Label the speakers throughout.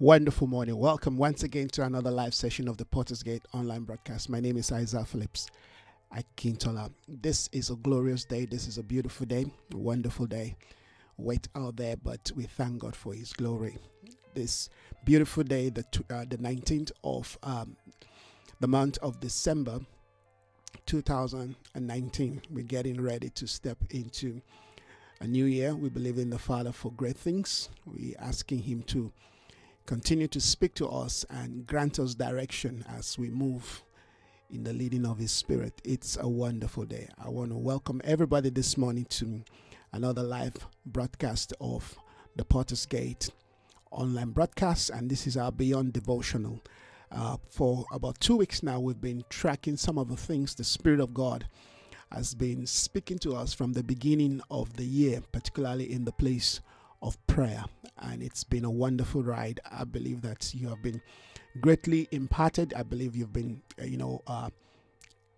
Speaker 1: Wonderful morning. Welcome once again to another live session of the Potter's Gate online broadcast. My name is Isaiah Phillips Akintola. This is a glorious day. This is a beautiful day, wonderful day. Wait out there, but we thank God for His glory. This beautiful day, the uh, the 19th of um, the month of December 2019. We're getting ready to step into a new year. We believe in the Father for great things. We're asking Him to continue to speak to us and grant us direction as we move in the leading of His Spirit. It's a wonderful day. I want to welcome everybody this morning to another live broadcast of the Potter's Gate online broadcast, and this is our Beyond Devotional. Uh, for about two weeks now, we've been tracking some of the things the Spirit of God has been speaking to us from the beginning of the year, particularly in the place of prayer. And it's been a wonderful ride. I believe that you have been greatly imparted. I believe you've been, uh, you know, uh,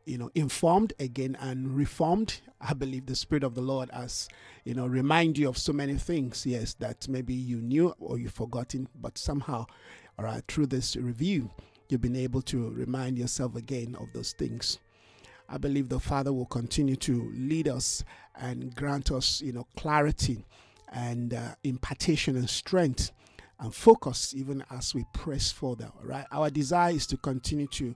Speaker 1: you know, informed again and reformed. I believe the Spirit of the Lord has, you know, remind you of so many things. Yes, that maybe you knew or you've forgotten, but somehow, all right, through this review, you've been able to remind yourself again of those things. I believe the Father will continue to lead us and grant us, you know, clarity and uh, impartation and strength and focus even as we press further. Right, our desire is to continue to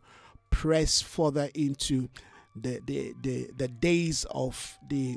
Speaker 1: press further into the the the, the days of the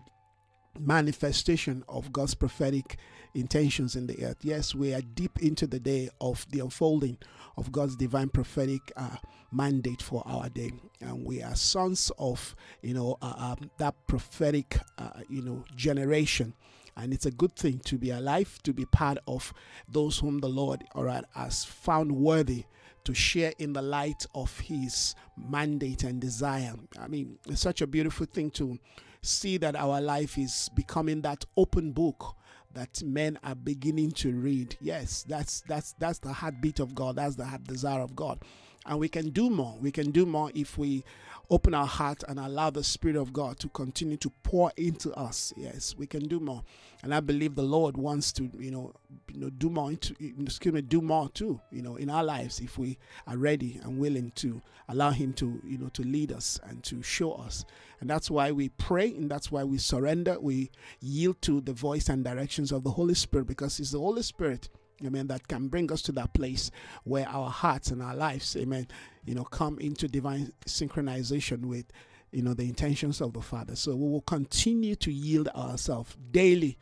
Speaker 1: manifestation of God's prophetic intentions in the earth. Yes, we are deep into the day of the unfolding of God's divine prophetic uh, mandate for our day, and we are sons of you know uh, um, that prophetic uh, you know generation and it's a good thing to be alive, to be part of those whom the Lord, all right, has found worthy to share in the light of His mandate and desire. I mean, it's such a beautiful thing to see that our life is becoming that open book that men are beginning to read. Yes, that's that's that's the heartbeat of God. That's the heart desire of God. And we can do more. We can do more if we open our heart and allow the Spirit of God to continue to pour into us. Yes, we can do more. And I believe the Lord wants to, you know, you know, do more into, excuse me, do more too, you know, in our lives if we are ready and willing to allow Him to, you know, to lead us and to show us. And that's why we pray and that's why we surrender. We yield to the voice and directions of the Holy Spirit because it's the Holy Spirit amen, that can bring us to that place where our hearts and our lives, amen, you know, come into divine synchronization with, you know, the intentions of the Father. So we will continue to yield ourselves daily.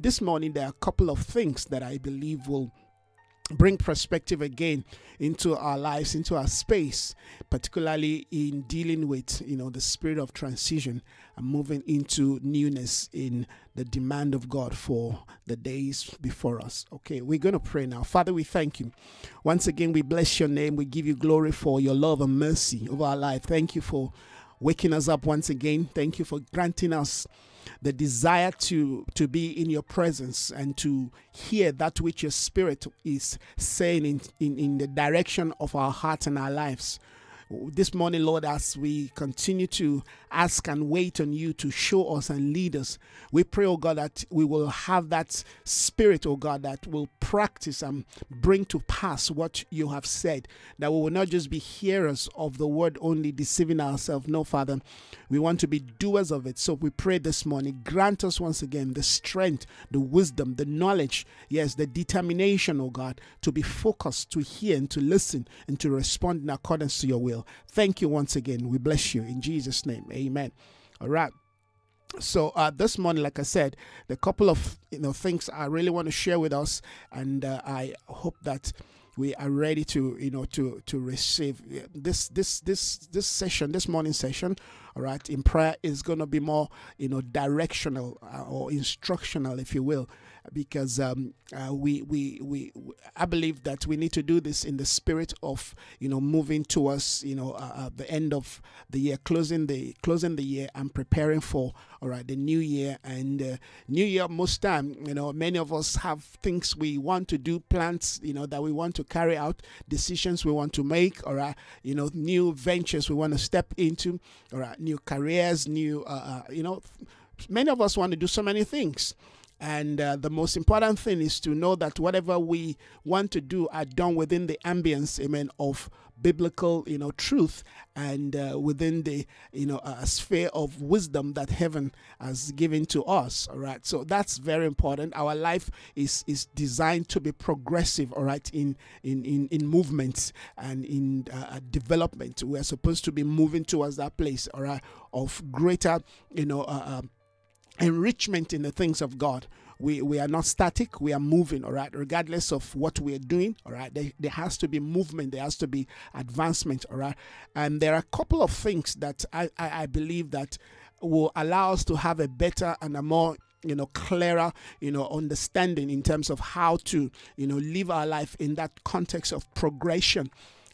Speaker 1: This morning, there are a couple of things that I believe will bring perspective again into our lives into our space particularly in dealing with you know the spirit of transition and moving into newness in the demand of god for the days before us. Okay we're going to pray now. Father we thank you. Once again we bless your name. We give you glory for your love and mercy over our life. Thank you for waking us up once again. Thank you for granting us the desire to to be in your presence and to hear that which your spirit is saying in, in, in the direction of our hearts and our lives this morning, Lord, as we continue to ask and wait on you to show us and lead us, we pray, oh God, that we will have that spirit, oh God, that will practice and bring to pass what you have said. That we will not just be hearers of the word only, deceiving ourselves. No, Father, we want to be doers of it. So we pray this morning, grant us once again the strength, the wisdom, the knowledge, yes, the determination, oh God, to be focused, to hear and to listen and to respond in accordance to your will will. Thank you once again. We bless you in Jesus' name. Amen. All right. So uh, this morning, like I said, the couple of you know things I really want to share with us, and uh, I hope that we are ready to you know to to receive this this this this session this morning session all right in prayer is going to be more you know directional uh, or instructional if you will because um, uh, we, we, we, I believe that we need to do this in the spirit of, you know, moving towards, you know, uh, uh, the end of the year, closing the, closing the year and preparing for, all right, the new year and uh, new year. Most time, you know, many of us have things we want to do, plans, you know, that we want to carry out, decisions we want to make, all right, you know, new ventures we want to step into, all right, new careers, new, uh, uh, you know, many of us want to do so many things And uh, the most important thing is to know that whatever we want to do are done within the ambience, amen, of biblical, you know, truth and uh, within the, you know, uh, sphere of wisdom that heaven has given to us. All right. So that's very important. Our life is is designed to be progressive. All right. In in in in movements and in uh, development, we are supposed to be moving towards that place. All right. Of greater, you know, uh, um, enrichment in the things of God. We, we are not static. We are moving all right? Regardless of what we're doing all right? There, there has to be movement. There has to be advancement all right? And there are a couple of things that i i, I believe that will allow us to have a better and a more you know clearer you know understanding in terms of how to you know live our life in that context of progression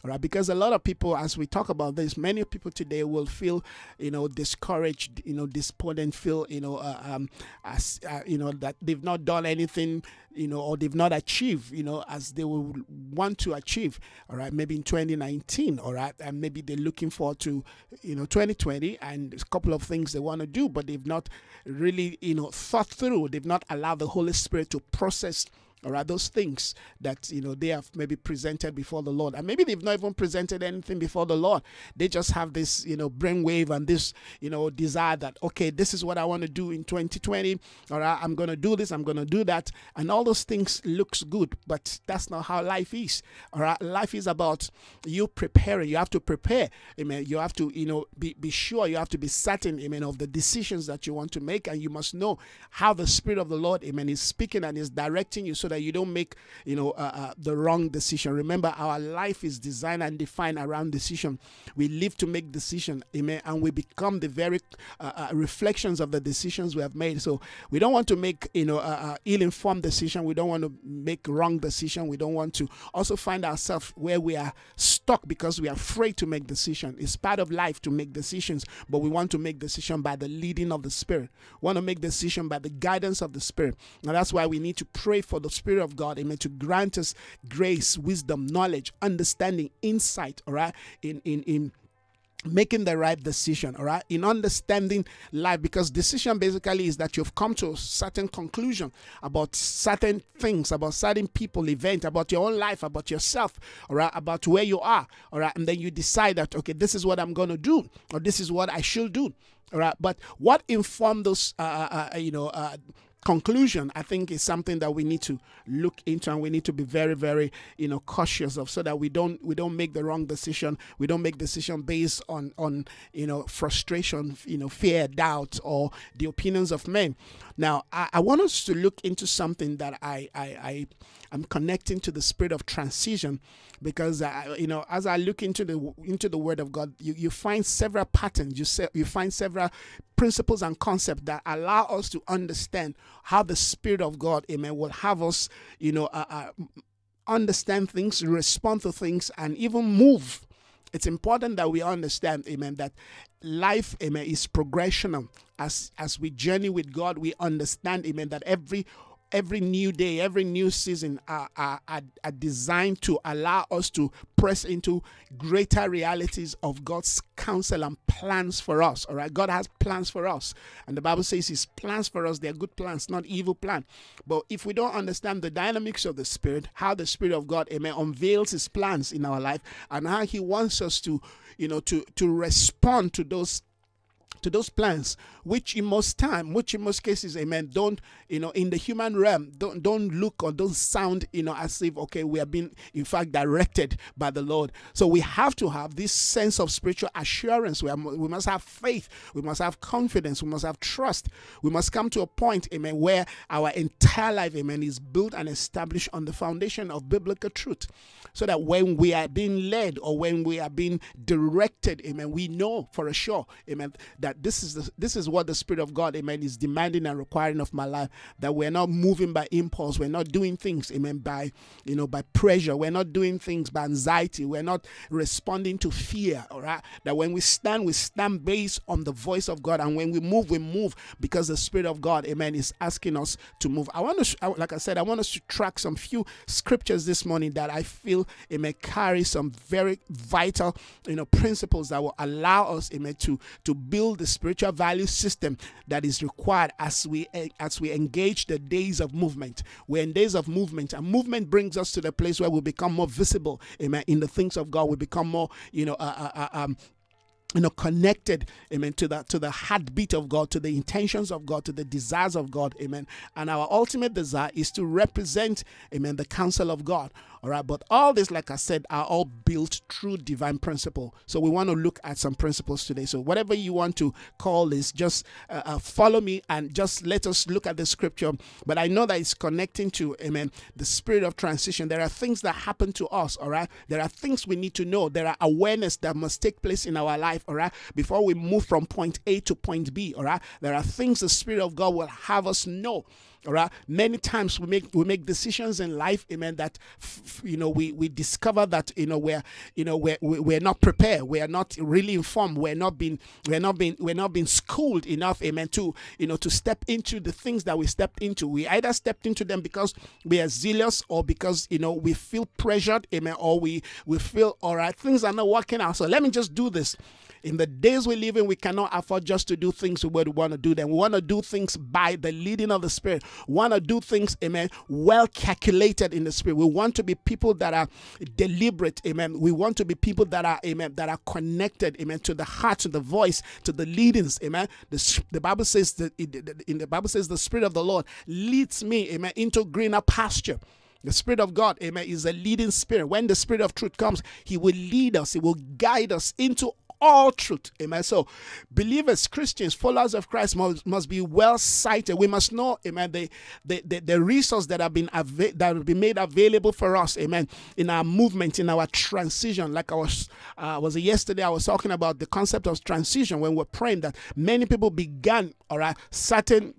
Speaker 1: right? Because a lot of people, as we talk about this, many people today will feel, you know, discouraged, you know, despondent, feel, you know, uh, um, as uh, you know that they've not done anything, you know, or they've not achieved, you know, as they will want to achieve. All right, maybe in 2019, all right, and maybe they're looking forward to, you know, 2020, and a couple of things they want to do, but they've not really, you know, thought through. They've not allowed the Holy Spirit to process all right those things that you know they have maybe presented before the lord? And maybe they've not even presented anything before the lord. They just have this you know brainwave and this you know desire that okay this is what i want to do in 2020 all right i'm going to do this i'm going to do that. And all those things looks good but that's not how life is. All right life is about you preparing. You have to prepare. Amen. You have to you know be, be sure. You have to be certain amen of the decisions that you want to make. And you must know how the spirit of the lord amen is speaking and is directing you. So that that you don't make you know uh, uh, the wrong decision. Remember our life is designed and defined around decision. We live to make decision. Amen. And we become the very uh, uh reflections of the decisions we have made. So we don't want to make you know uh, uh, ill-informed decision. We don't want to make wrong decision. We don't want to also find ourselves where we are stuck because we are afraid to make decision. It's part of life to make decisions but we want to make decision by the leading of the spirit. We want to make decision by the guidance of the spirit. And that's why we need to pray for the Spirit of God, amen, to grant us grace, wisdom, knowledge, understanding, insight, all right, in in in making the right decision all right in understanding life because decision basically is that you've come to a certain conclusion about certain things about certain people event about your own life about yourself all right about where you are all right and then you decide that okay this is what i'm going to do or this is what i should do all right but what informed those uh, uh, uh you know uh, conclusion i think is something that we need to look into and we need to be very very you know cautious of so that we don't we don't make the wrong decision. We don't make decision based on on you know frustration you know fear doubt or the opinions of men. Now i, I want us to look into something that i i, I am connecting to the spirit of transition because uh, you know as i look into the into the word of god you, you find several patterns you say you find several principles and concepts that allow us to understand how the Spirit of God, amen, will have us, you know, uh, uh, understand things, respond to things, and even move. It's important that we understand, amen, that life, amen, is progressional. As as we journey with God, we understand, amen, that every every new day, every new season are, are, are, are, designed to allow us to press into greater realities of God's counsel and plans for us. All right, God has plans for us, and the Bible says His plans for us they're good plans, not evil plan. But if we don't understand the dynamics of the Spirit, how the Spirit of God, Amen, unveils His plans in our life, and how He wants us to, you know, to to respond to those to those plans, which in most time, which in most cases, amen, don't, you know, in the human realm, don't don't look or don't sound, you know, as if okay, we are being in fact directed by the Lord. So we have to have this sense of spiritual assurance. We, are, we must have faith, we must have confidence, we must have trust. We must come to a point, amen, where our entire life, amen, is built and established on the foundation of biblical truth. So that when we are being led or when we are being directed, amen, we know for sure, amen, that this is the, this is what the Spirit of God, amen, is demanding and requiring of my life. That we're not moving by impulse, we're not doing things, amen, by you know by pressure, we're not doing things by anxiety, we're not responding to fear. All right, that when we stand, we stand based on the voice of God, and when we move, we move because the Spirit of God, amen, is asking us to move. I want to, like I said, I want us to track some few scriptures this morning that I feel it may carry some very vital, you know, principles that will allow us, amen, to to build the spiritual value system that is required as we as we engage the days of movement. We're in days of movement, and movement brings us to the place where we become more visible, amen, in the things of God. We become more, you know, uh, uh, uh um, you know connected amen to the to the heartbeat of god to the intentions of god to the desires of god amen and our ultimate desire is to represent amen the counsel of god all right, but all this, like I said, are all built through divine principle. So we want to look at some principles today. So whatever you want to call this, just uh, uh, follow me and just let us look at the scripture. But I know that it's connecting to, amen, the spirit of transition. There are things that happen to us, all right? There are things we need to know. There are awareness that must take place in our life, all right, before we move from point A to point B, all right? There are things the spirit of God will have us know all right. Many times we make we make decisions in life, amen. That f- you know we we discover that you know we're you know we're we're not prepared. We are not really informed. We're not being we're not being we're not being schooled enough, amen. To you know to step into the things that we stepped into. We either stepped into them because we are zealous or because you know we feel pressured, amen. Or we we feel all right. Things are not working out. So let me just do this in the days we live in, we cannot afford just to do things the way we want to do them. We want to do things by the leading of the Spirit. Want to do things, amen, well calculated in the Spirit. We want to be people that are deliberate, amen. We want to be people that are, amen, that are connected, amen, to the heart, to the voice, to the leadings, amen. The, the Bible says that in the Bible says the Spirit of the Lord leads me, amen, into greener pasture. The Spirit of God, amen, is a leading spirit. When the Spirit of truth comes, He will lead us, He will guide us into all truth. Amen. So, believers, Christians, followers of Christ must, must be well sighted. We must know, amen, the, the, the, the resource that have been ava- that have been made available for us, amen, in our movement, in our transition. Like I was, uh, was yesterday, I was talking about the concept of transition when we're praying that many people began, all right, certain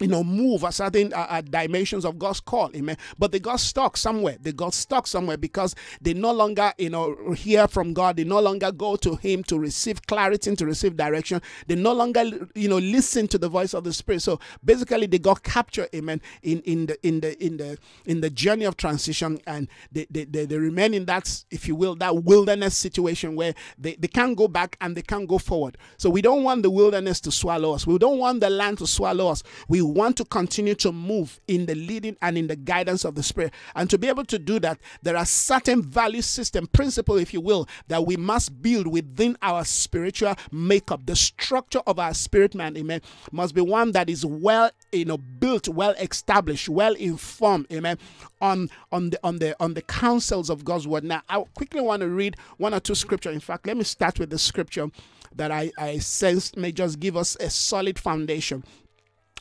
Speaker 1: you know, move a certain uh, uh, dimensions of God's call, amen. But they got stuck somewhere. They got stuck somewhere because they no longer, you know, hear from God. They no longer go to Him to receive clarity and to receive direction. They no longer, you know, listen to the voice of the Spirit. So basically, they got captured, amen, in in the in the in the in the journey of transition, and they they, they, they remain in that, if you will, that wilderness situation where they, they can't go back and they can't go forward. So we don't want the wilderness to swallow us. We don't want the land to swallow us. We want to continue to move in the leading and in the guidance of the Spirit. And to be able to do that, there are certain value system, principle, if you will, that we must build within our spiritual makeup. The structure of our spirit man, amen, must be one that is well, you know, built, well established, well informed, amen, on on the on the on the counsels of God's word. Now, I quickly want to read one or two scripture. In fact, let me start with the scripture that I, I sense may just give us a solid foundation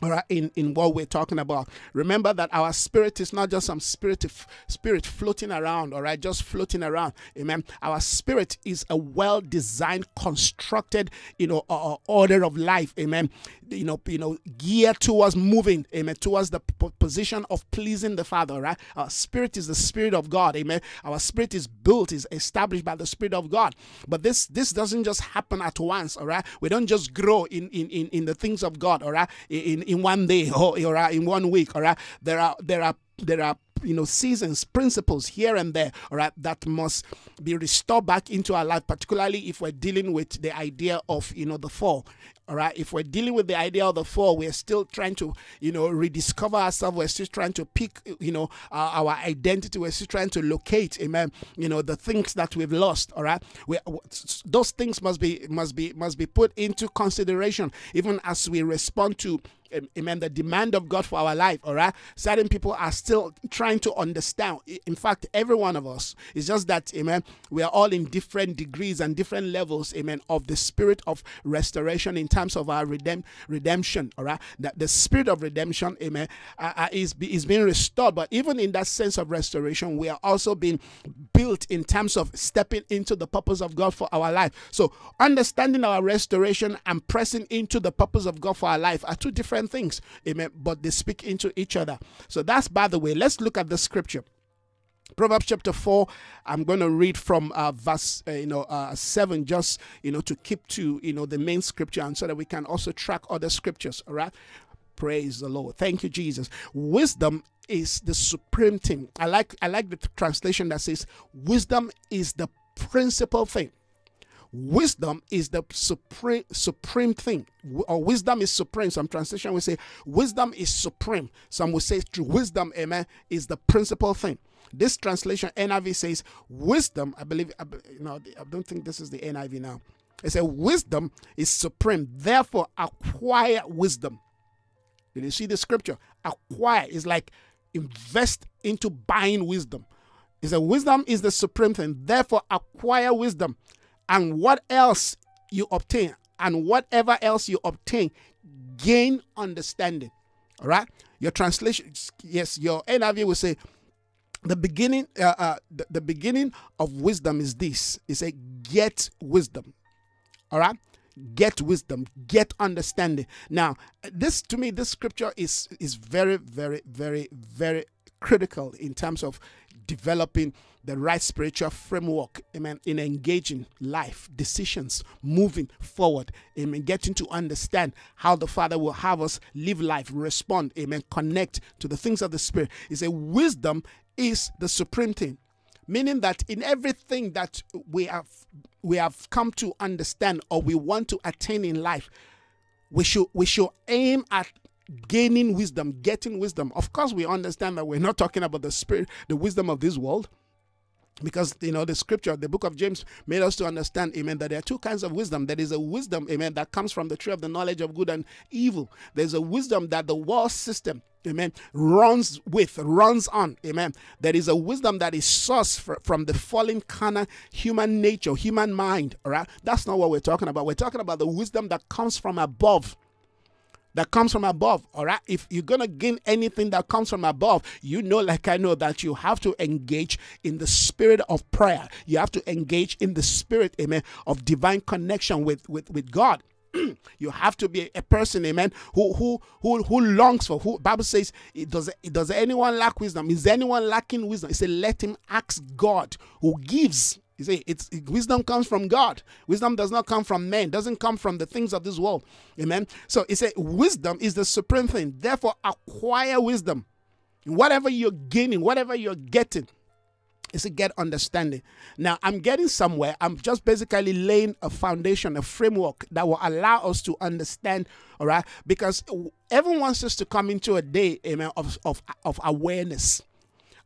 Speaker 1: all right in in what we're talking about. Remember that our spirit is not just some spirit spirit floating around all right just floating around. Amen. Our spirit is a well designed constructed you know uh, order of life. Amen. You know, you know, geared towards moving, amen, towards the p- position of pleasing the Father, right? Our spirit is the spirit of God, amen. Our spirit is built, is established by the Spirit of God. But this this doesn't just happen at once, all right? We don't just grow in in in, in the things of God, all right, in in one day or, or uh, in one week, all right. Uh, there are there are there are you know seasons principles here and there all right uh, that must be restored back into our life particularly if we're dealing with the idea of you know the fall all right if we're dealing with the idea of the fall we're still trying to you know rediscover ourselves we're still trying to pick you know our, our identity we're still trying to locate amen you know the things that we've lost all right we, those things must be must be must be put into consideration even as we respond to amen, the demand of God for our life, all right? Certain people are still trying to understand. In fact, every one of us, it's just that, amen, we are all in different degrees and different levels, amen, of the spirit of restoration in terms of our redem- redemption, all right? That the spirit of redemption, amen, uh, uh, is, is being restored. But even in that sense of restoration, we are also being built in terms of stepping into the purpose of God for our life. So, understanding our restoration and pressing into the purpose of God for our life are two different different things. Amen. But they speak into each other. So that's by the way. Let's look at the scripture. Proverbs chapter 4, I'm going to read from uh, verse, uh, you know, uh, 7, just, you know, to keep to, you know, the main scripture and so that we can also track other scriptures, all right? Praise the Lord. Thank you, Jesus. Wisdom is the supreme thing. I like, I like the translation that says, wisdom is the principal thing. wisdom is the supreme supreme thing or wisdom is supreme some translation will say wisdom is supreme some will say wisdom amen is the principal thing this translation NIV says wisdom i believe you know i don't think this is the NIV now it says wisdom is supreme therefore acquire wisdom did you see the scripture acquire is like invest into buying wisdom is that wisdom is the supreme thing. Therefore, acquire wisdom. And what else you obtain, and whatever else you obtain, gain understanding. All right. Your translation, yes, your NIV will say, the beginning, uh, uh, the, the beginning of wisdom is this. It's a get wisdom. All right get wisdom get understanding now this to me this scripture is is very very very very critical in terms of developing the right spiritual framework, amen, in engaging life, decisions, moving forward, amen, getting to understand how the Father will have us live life, respond, amen, connect to the things of the Spirit. Is a wisdom is the supreme thing. Meaning that in everything that we have we have come to understand or we want to attain in life, we should we should aim at gaining wisdom, getting wisdom. Of course, we understand that we're not talking about the spirit, the wisdom of this world. Because you know the scripture, the book of James made us to understand, amen, that there are two kinds of wisdom. There is a wisdom, amen, that comes from the tree of the knowledge of good and evil. There's a wisdom that the world system, amen, runs with, runs on, amen. There is a wisdom that is sourced from the fallen carnal human nature, human mind, all right? That's not what we're talking about. We're talking about the wisdom that comes from above that comes from above. All right. If you're going to gain anything that comes from above, you know, like I know, that you have to engage in the spirit of prayer. You have to engage in the spirit, amen, of divine connection with, with, with God. you have to be a person, amen, who who who who longs for who Bible says it does it does anyone lack wisdom? Is anyone lacking wisdom? It says, let him ask God who gives you see, it's wisdom comes from God. Wisdom does not come from men, doesn't come from the things of this world. Amen. So it's a wisdom is the supreme thing. Therefore, acquire wisdom. Whatever you're gaining, whatever you're getting, is to get understanding. Now, I'm getting somewhere. I'm just basically laying a foundation, a framework that will allow us to understand, all right? Because everyone wants us to come into a day, amen, of, of, of awareness.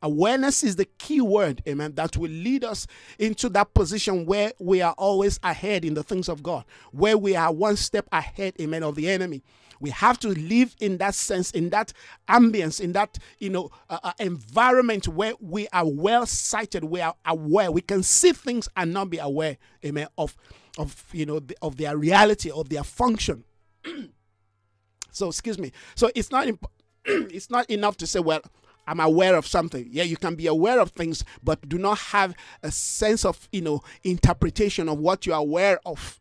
Speaker 1: Awareness is the key word, amen, that will lead us into that position where we are always ahead in the things of God, where we are one step ahead, amen, of the enemy. We have to live in that sense, in that ambience, in that you know uh, uh, environment where we are well sighted, we are aware, we can see things and not be aware, amen, of of you know the, of their reality, of their function. so excuse me. So it's not imp- it's not enough to say, well, I'm aware of something. Yeah, you can be aware of things, but do not have a sense of, you know, interpretation of what you're aware of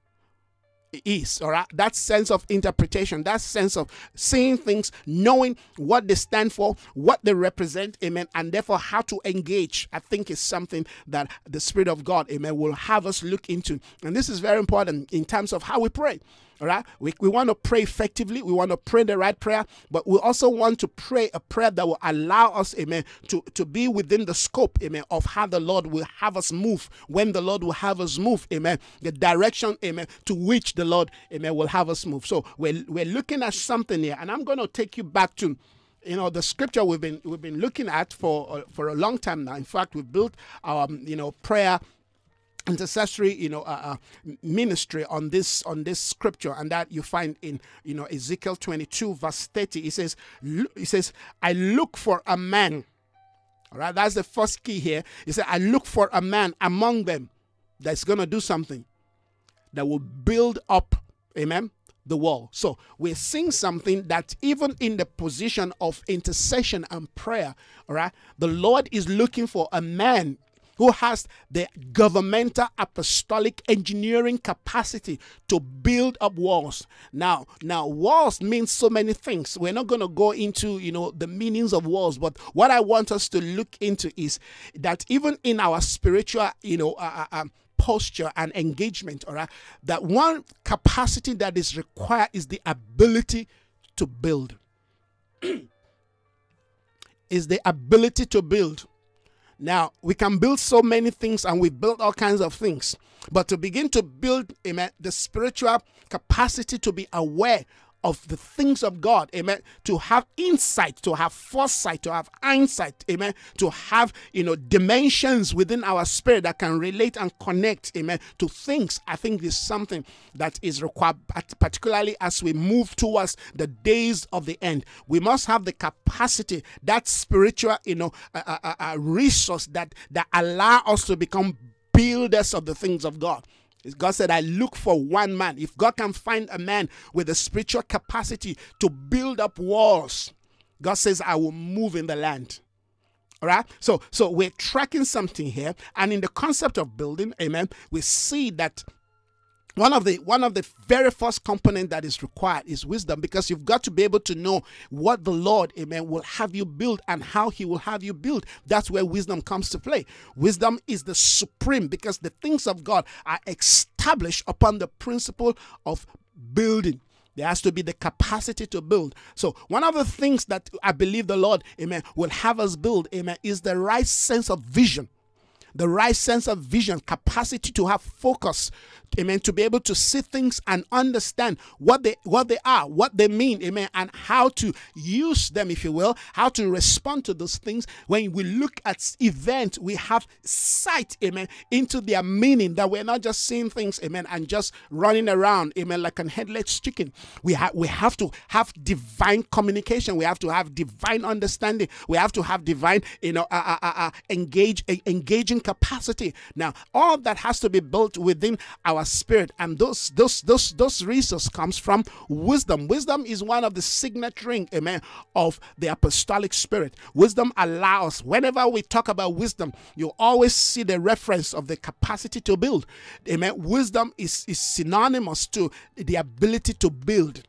Speaker 1: is all right? That sense of interpretation that sense of seeing things knowing what they stand for what they represent amen and therefore how to engage i think is something that the spirit of god amen will have us look into. And this is very important in terms of how we pray all right. We, we want to pray effectively. We want to pray the right prayer, but we also want to pray a prayer that will allow us, amen, to, to be within the scope, amen, of how the Lord will have us move, when the Lord will have us move, amen, the direction, amen, to which the Lord, amen, will have us move. So we're, we're looking at something here, and I'm going to take you back to you know the scripture we've been we've been looking at for uh, for a long time now in fact we've built our um, you know prayer intercessory you know uh, uh, ministry on this on this scripture and that you find in you know ezekiel 22 verse 30 he says he says i look for a man. All right that's the first key here. He said i look for a man among them that's going to do something that will build up amen the wall. So we're seeing something that even in the position of intercession and prayer all right the lord is looking for a man who has the governmental apostolic engineering capacity to build up walls. Now, now walls means so many things. We're not going to go into, you know, the meanings of walls, but what I want us to look into is that even in our spiritual, you know, uh, uh, um, posture and engagement, all right, that one capacity that is required is the ability to build. is the ability to build. Now, we can build so many things and we build all kinds of things. But to begin to build, amen, the spiritual capacity to be aware of the things of God, amen, to have insight, to have foresight, to have insight, amen, to have, you know, dimensions within our spirit that can relate and connect, amen, to things, I think is something that is required, particularly as we move towards the days of the end. We must have the capacity, that spiritual, you know, a, resource that, that allow us to become builders of the things of God. God said, I look for one man. If God can find a man with a spiritual capacity to build up walls, God says, I will move in the land. All right. So, so we're tracking something here. And in the concept of building, amen, we see that one of the one of the very first component that is required is wisdom because you've got to be able to know what the lord amen will have you build and how he will have you build. That's where wisdom comes to play. Wisdom is the supreme because the things of god are established upon the principle of building. There has to be the capacity to build. So, one of the things that I believe the Lord, amen, will have us build, amen, is the right sense of vision the right sense of vision, capacity to have focus, amen, to be able to see things and understand what they what they are, what they mean, amen, and how to use them, if you will, how to respond to those things. When we look at events, we have sight, amen, into their meaning, that we're not just seeing things, amen, and just running around, amen, like an headless chicken. We have we have to have divine communication. We have to have divine understanding. We have to have divine, you know, uh, uh, uh, uh engage, engaging capacity. Now, all that has to be built within our spirit and those those those those resources comes from wisdom. Wisdom is one of the signaturing amen of the apostolic spirit. Wisdom allows whenever we talk about wisdom you always see the reference of the capacity to build. Amen. Wisdom is is synonymous to the ability to build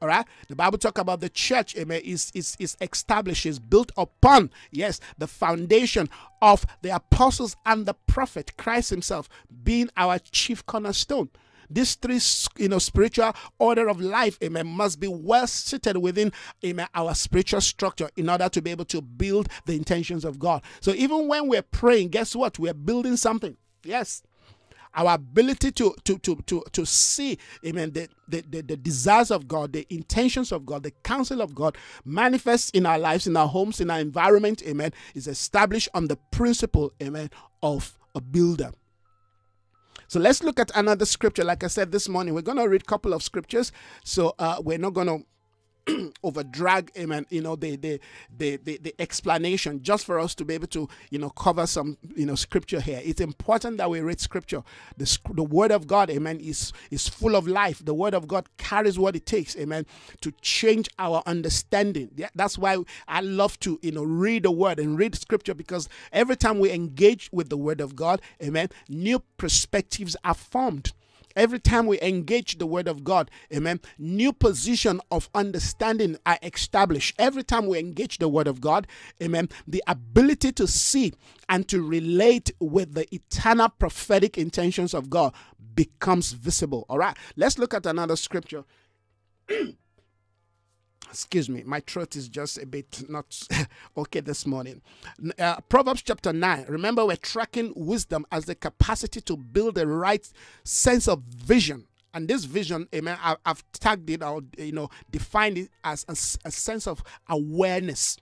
Speaker 1: all right. The Bible talk about the church, amen, is, is, is established, is built upon, yes, the foundation of the apostles and the prophet, Christ himself being our chief cornerstone. These three, you know, spiritual order of life, amen, must be well seated within, amen, our spiritual structure in order to be able to build the intentions of God. So even when we're praying, guess what? We're building something. Yes our ability to to to to, to see amen the, the, the, the desires of god the intentions of god the counsel of god manifests in our lives in our homes in our environment amen is established on the principle amen of a builder. So let's look at another scripture. Like i said this morning we're going to read a couple of scriptures. So uh, we're not going to over drag amen you know the, the the the the explanation just for us to be able to you know cover some you know scripture here. It's important that we read scripture. The, the word of god amen is is full of life. The word of god carries what it takes amen to change our understanding. That's why i love to you know read the word and read scripture because every time we engage with the word of god amen new perspectives are formed Every time we engage the word of God, amen, new position of understanding are established. Every time we engage the word of God, amen, the ability to see and to relate with the eternal prophetic intentions of God becomes visible. All right, let's look at another scripture. excuse me, my throat is just a bit not okay this morning. Uh, Proverbs chapter 9. Remember, we're tracking wisdom as the capacity to build the right sense of vision. And this vision, amen, I, have tagged it or, you know, defined it as a, a sense of awareness.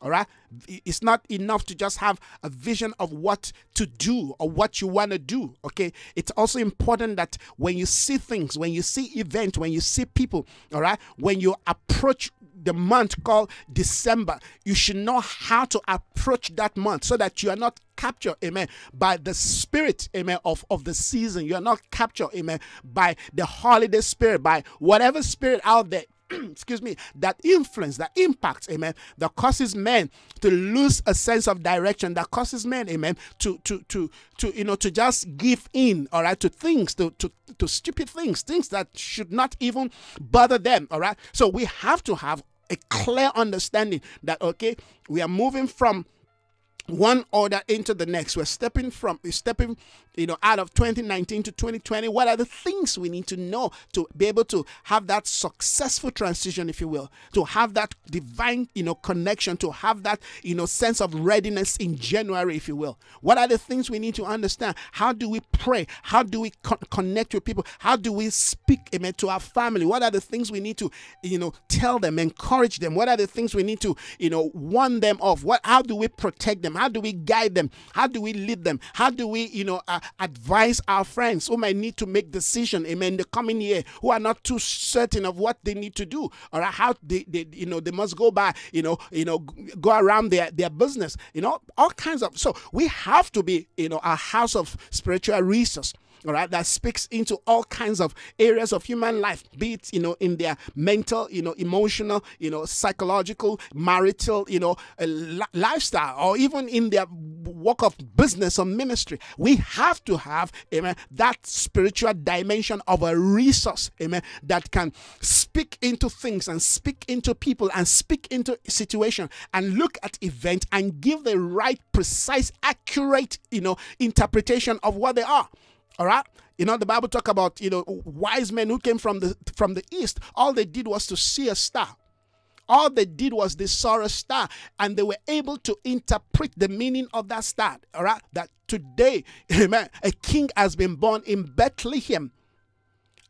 Speaker 1: All right. It's not enough to just have a vision of what to do or what you want to do. Okay. It's also important that when you see things, when you see events, when you see people, all right, when you approach the month called December, you should know how to approach that month so that you are not captured, amen, by the spirit, amen, of, of the season. You are not captured, amen, by the holiday spirit, by whatever spirit out there excuse me, that influence, that impacts, amen, that causes men to lose a sense of direction, that causes men, amen, to to to to you know to just give in, all right, to things, to to to stupid things, things that should not even bother them, all right. So we have to have a clear understanding that okay, we are moving from one order into the next. We're stepping from stepping, you know, out of 2019 to 2020. What are the things we need to know to be able to have that successful transition, if you will, to have that divine, you know, connection, to have that, you know, sense of readiness in January, if you will. What are the things we need to understand? How do we pray? How do we co- connect with people? How do we speak, amen, to our family? What are the things we need to, you know, tell them, encourage them? What are the things we need to, you know, warn them of? What? How do we protect them? How do we guide them? How do we lead them? How do we, you know, uh, advise our friends who might need to make decision, amen, the coming year, who are not too certain of what they need to do or how they, they you know, they must go by, you know, you know, go around their their business, you know, all kinds of. So we have to be, you know, a house of spiritual resource all right, that speaks into all kinds of areas of human life, be it, you know, in their mental, you know, emotional, you know, psychological, marital, you know, uh, li- lifestyle, or even in their work of business or ministry. We have to have, amen, that spiritual dimension of a resource, amen, that can speak into things and speak into people and speak into situation and look at event and give the right, precise, accurate, you know, interpretation of what they are. All right. You know, the Bible talk about, you know, wise men who came from the from the east. All they did was to see a star. All they did was they saw a star and they were able to interpret the meaning of that star. All right. That today, amen, a king has been born in Bethlehem.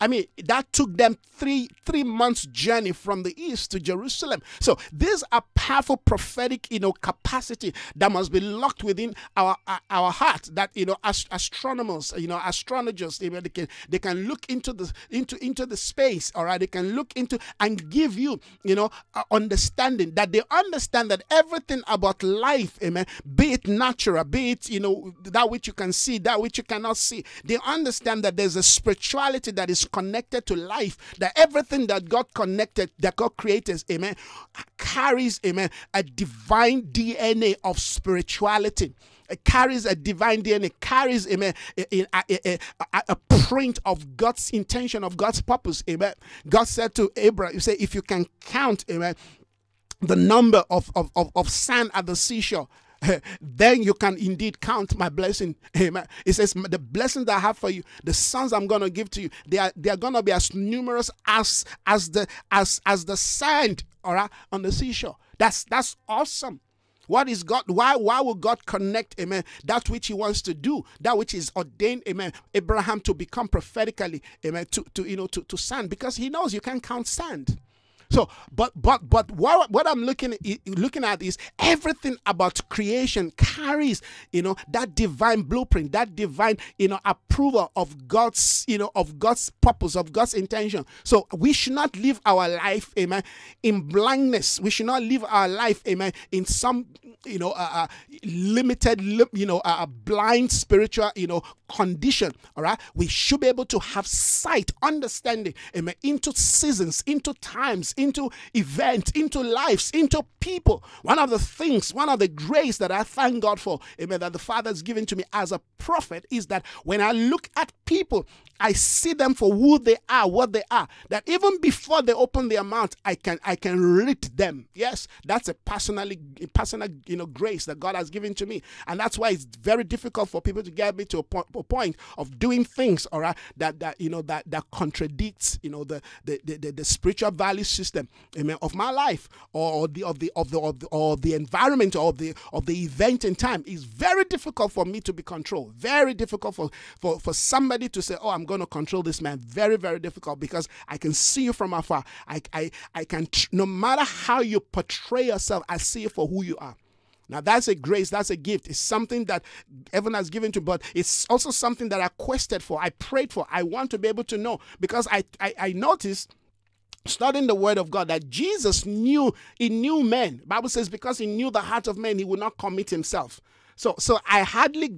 Speaker 1: I mean, that took them three three months journey from the east to Jerusalem. So these are powerful prophetic, you know, capacity that must be locked within our our heart. That you know, as, astronomers, you know, astrologers, they, they can they can look into the into into the space. All right, they can look into and give you, you know, understanding that they understand that everything about life, amen, be it natural, be it you know that which you can see, that which you cannot see. They understand that there's a spirituality that is connected to life, that everything that God connected, that God created, amen, carries, amen, a divine DNA of spirituality. It carries a divine DNA, carries amen, a, a, a, a, print of God's intention, of God's purpose. Amen. God said to Abraham, You say, if you can count, amen, the number of, of, of, of sand at the seashore, then you can indeed count my blessing. Amen. It says, The blessings I have for you, the sons I'm gonna give to you, they are they are gonna be as numerous as as the as as the sand all right on the seashore. That's that's awesome. What is God? Why why will God connect, amen, that which He wants to do, that which is ordained, amen, Abraham to become prophetically, amen, to, to you know to, to sand? Because he knows you can count sand. So, but but but what what I'm looking looking at is everything about creation carries you know that divine blueprint, that divine you know approval of God's you know of God's purpose, of God's intention. So we should not live our life, amen, in blindness. We should not live our life, amen, in some you know uh, limited you know uh, blind spiritual you know condition. All right, we should be able to have sight, understanding, amen, into seasons, into times into events, into lives, into people. One of the things, one of the grace that I thank God for, amen, that the Father has given to me as a prophet is that when I look at people, I see them for who they are, what they are. That even before they open their mouth, I can I can read them. Yes, that's a personally personal you know grace that God has given to me, and that's why it's very difficult for people to get me to a point, point of doing things, all right, that that you know that that contradicts you know the the the, the, the spiritual value system system, amen, of my life or the of the of the of the, or the environment or the of the event in time is very difficult for me to be controlled. Very difficult for for for somebody to say, "Oh, I'm going to control this man." Very very difficult because I can see you from afar. I I I can no matter how you portray yourself, I see you for who you are. Now that's a grace, that's a gift. It's something that heaven has given to, but it's also something that I quested for, I prayed for. I want to be able to know because I I, I noticed studying the word of God that Jesus knew he knew men. Bible says because he knew the heart of men, he would not commit himself. So so I hardly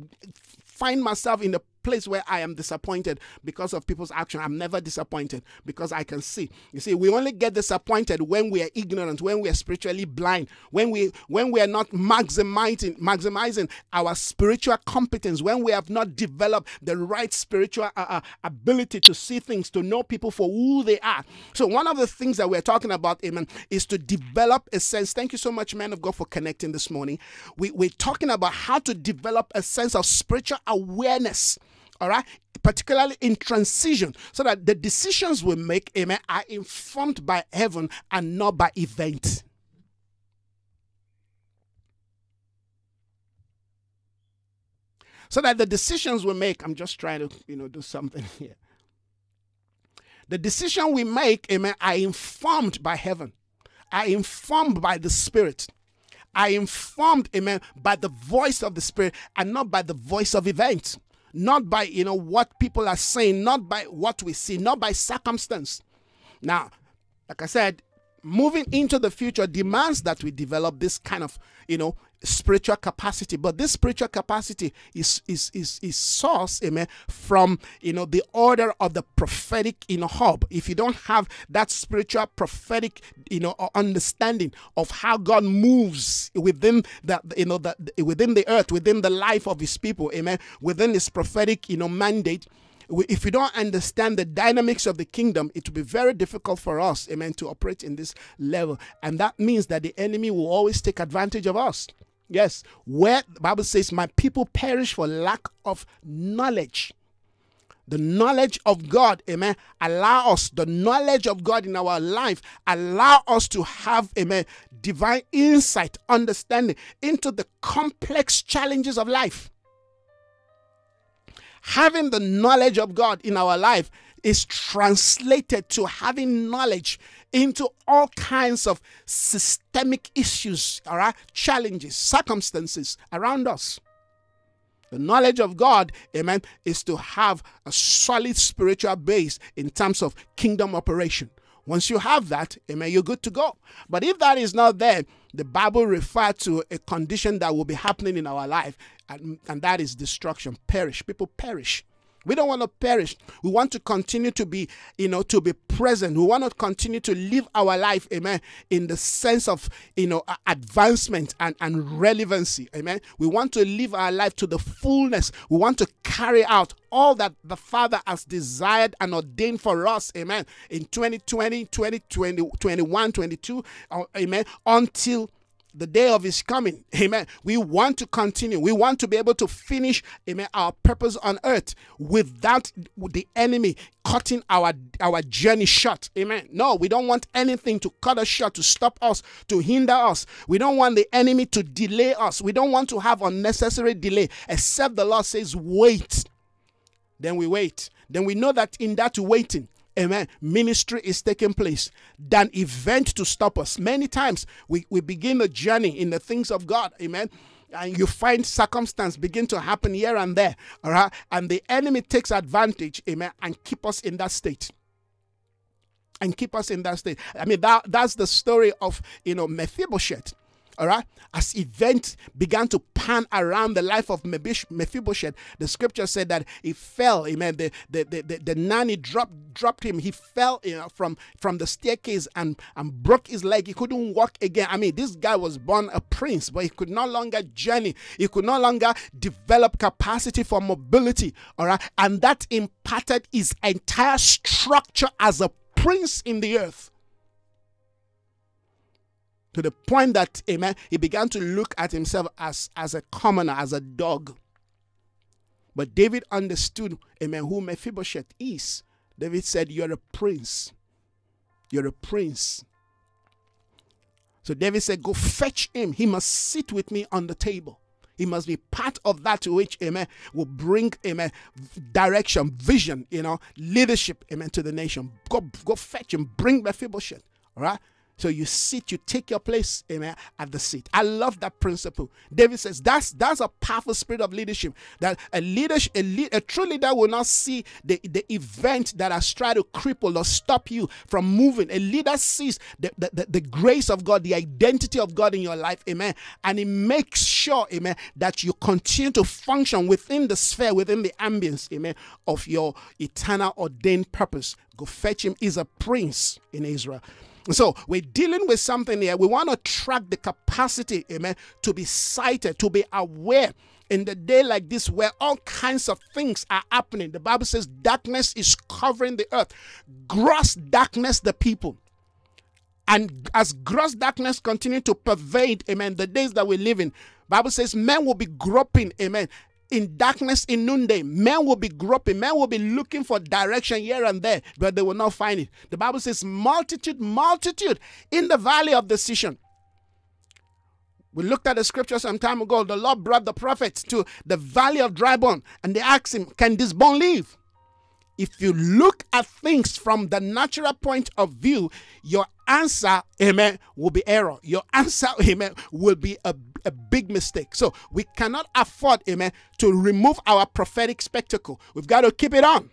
Speaker 1: find myself in the place where I am disappointed because of people's action. I'm never disappointed because I can see. You see, we only get disappointed when we are ignorant, when we are spiritually blind, when we when we are not maximizing maximizing our spiritual competence, when we have not developed the right spiritual uh, uh, ability to see things, to know people for who they are. So one of the things that we're talking about, amen, is to develop a sense. Thank you so much, man of God, for connecting this morning. We, we're talking about how to develop a sense of spiritual awareness all right? Particularly in transition so that the decisions we make amen are informed by heaven and not by event. So that the decisions we make i'm just trying to you know do something here. The decision we make amen are informed by heaven are informed by the spirit are informed amen by the voice of the spirit and not by the voice of events not by you know what people are saying not by what we see not by circumstance. Now like i said moving into the future demands that we develop this kind of you know spiritual capacity. But this spiritual capacity is is is is source amen from you know the order of the prophetic you know hub if you don't have that spiritual prophetic you know uh, understanding of how god moves within that you know that within the earth within the life of his people amen within his prophetic you know mandate if we don't understand the dynamics of the kingdom, it will be very difficult for us, amen, to operate in this level. And that means that the enemy will always take advantage of us. Yes, where the Bible says, My people perish for lack of knowledge. The knowledge of God, amen, allow us, the knowledge of God in our life, allow us to have, amen, divine insight, understanding into the complex challenges of life. Having the knowledge of God in our life is translated to having knowledge into all kinds of systemic issues, all right, challenges, circumstances around us. The knowledge of God, amen, is to have a solid spiritual base in terms of kingdom operation. Once you have that, amen, you're good to go. But if that is not there, the Bible refers to a condition that will be happening in our life, and, and that is destruction, perish. People perish. We don't want to perish. We want to continue to be, you know, to be present. We want to continue to live our life, amen, in the sense of, you know, advancement and, and relevancy, amen. We want to live our life to the fullness. We want to carry out all that the Father has desired and ordained for us, amen, in 2020, 2020, 21, 22, uh, amen, until the day of his coming. Amen. We want to continue. We want to be able to finish, amen, our purpose on earth without the enemy cutting our our journey short. Amen. No, we don't want anything to cut us short, to stop us, to hinder us. We don't want the enemy to delay us. We don't want to have unnecessary delay, except the Lord says, wait. Then we wait. Then we know that in that waiting, amen, ministry is taking place than event to stop us. Many times we, we begin a journey in the things of God, amen. And you find circumstance begin to happen here and there, all right? And the enemy takes advantage, amen, and keep us in that state and keep us in that state. I mean, that that's the story of you know Mephibosheth all right? As events began to pan around the life of mephibosheth the scripture said that he fell amen the the, the, the, the nanny dropped dropped him. He fell you know from from the staircase and and broke his leg. He couldn't walk again. I mean this guy was born a prince but he could no longer journey. He could no longer develop capacity for mobility all right? And that impacted his entire structure as a prince in the earth to the point that, amen, he began to look at himself as, as a commoner, as a dog. But David understood, amen, who Mephibosheth is. David said, You're a prince. You're a prince. So David said, Go fetch him. He must sit with me on the table. He must be part of that which, amen, will bring, amen, direction, vision, you know, leadership, amen, to the nation. Go, go fetch him. Bring Mephibosheth. All right. So you sit, you take your place, amen, at the seat. I love that principle. David says that's that's a powerful spirit of leadership. That a leader, a, lead, a true leader will not see the, the event that has tried to cripple or stop you from moving. A leader sees the, the, the, the grace of God, the identity of God in your life, amen. And he makes sure, amen, that you continue to function within the sphere, within the ambience, amen, of your eternal ordained purpose. Go fetch him. He's a prince in Israel. So we're dealing with something here. We want to track the capacity, amen, to be sighted, to be aware in the day like this where all kinds of things are happening. The Bible says darkness is covering the earth, gross darkness the people. And as gross darkness continue to pervade, amen, the days that we live in, Bible says men will be groping, amen, in darkness in noonday. Men will be groping, men will be looking for direction here and there, but they will not find it. The Bible says, multitude, multitude in the valley of decision. We looked at the scripture some time ago. The Lord brought the prophets to the valley of dry bone, and they asked him, Can this bone live? If you look at things from the natural point of view, your answer, amen, will be error. Your answer, amen, will be a a big mistake. So we cannot afford, amen, to remove our prophetic spectacle. We've got to keep it on.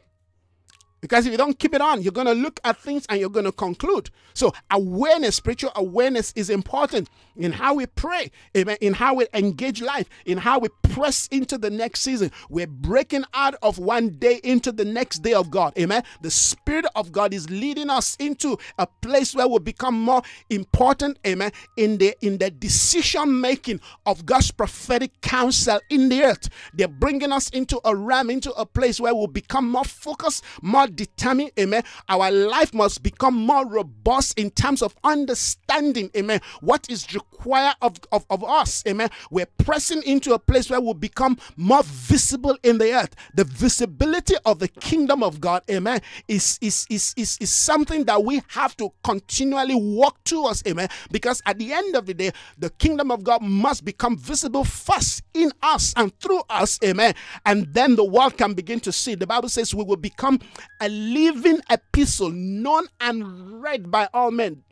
Speaker 1: Because if you don't keep it on, you're going to look at things and you're going to conclude. So, awareness, spiritual awareness is important in how we pray, in how we engage life, in how we press into the next season. We're breaking out of one day into the next day of God, amen. The Spirit of God is leading us into a place where we become more important, amen, in the in the decision making of God's prophetic counsel in the earth. They're bringing us into a realm, into a place where we'll become more focused, more determined, amen. Our life must become more robust in terms of understanding, amen, what is required of, of, of us, amen. We're pressing into a place where we'll become more visible in the earth. The visibility of the kingdom of God, amen, is, is, is, is, is something that we have to continually walk towards, amen, because at the end of the day, the kingdom of God must become visible first in us and through us, amen, and then the world can begin to see. The Bible says we will become a living epistle known and read by all men.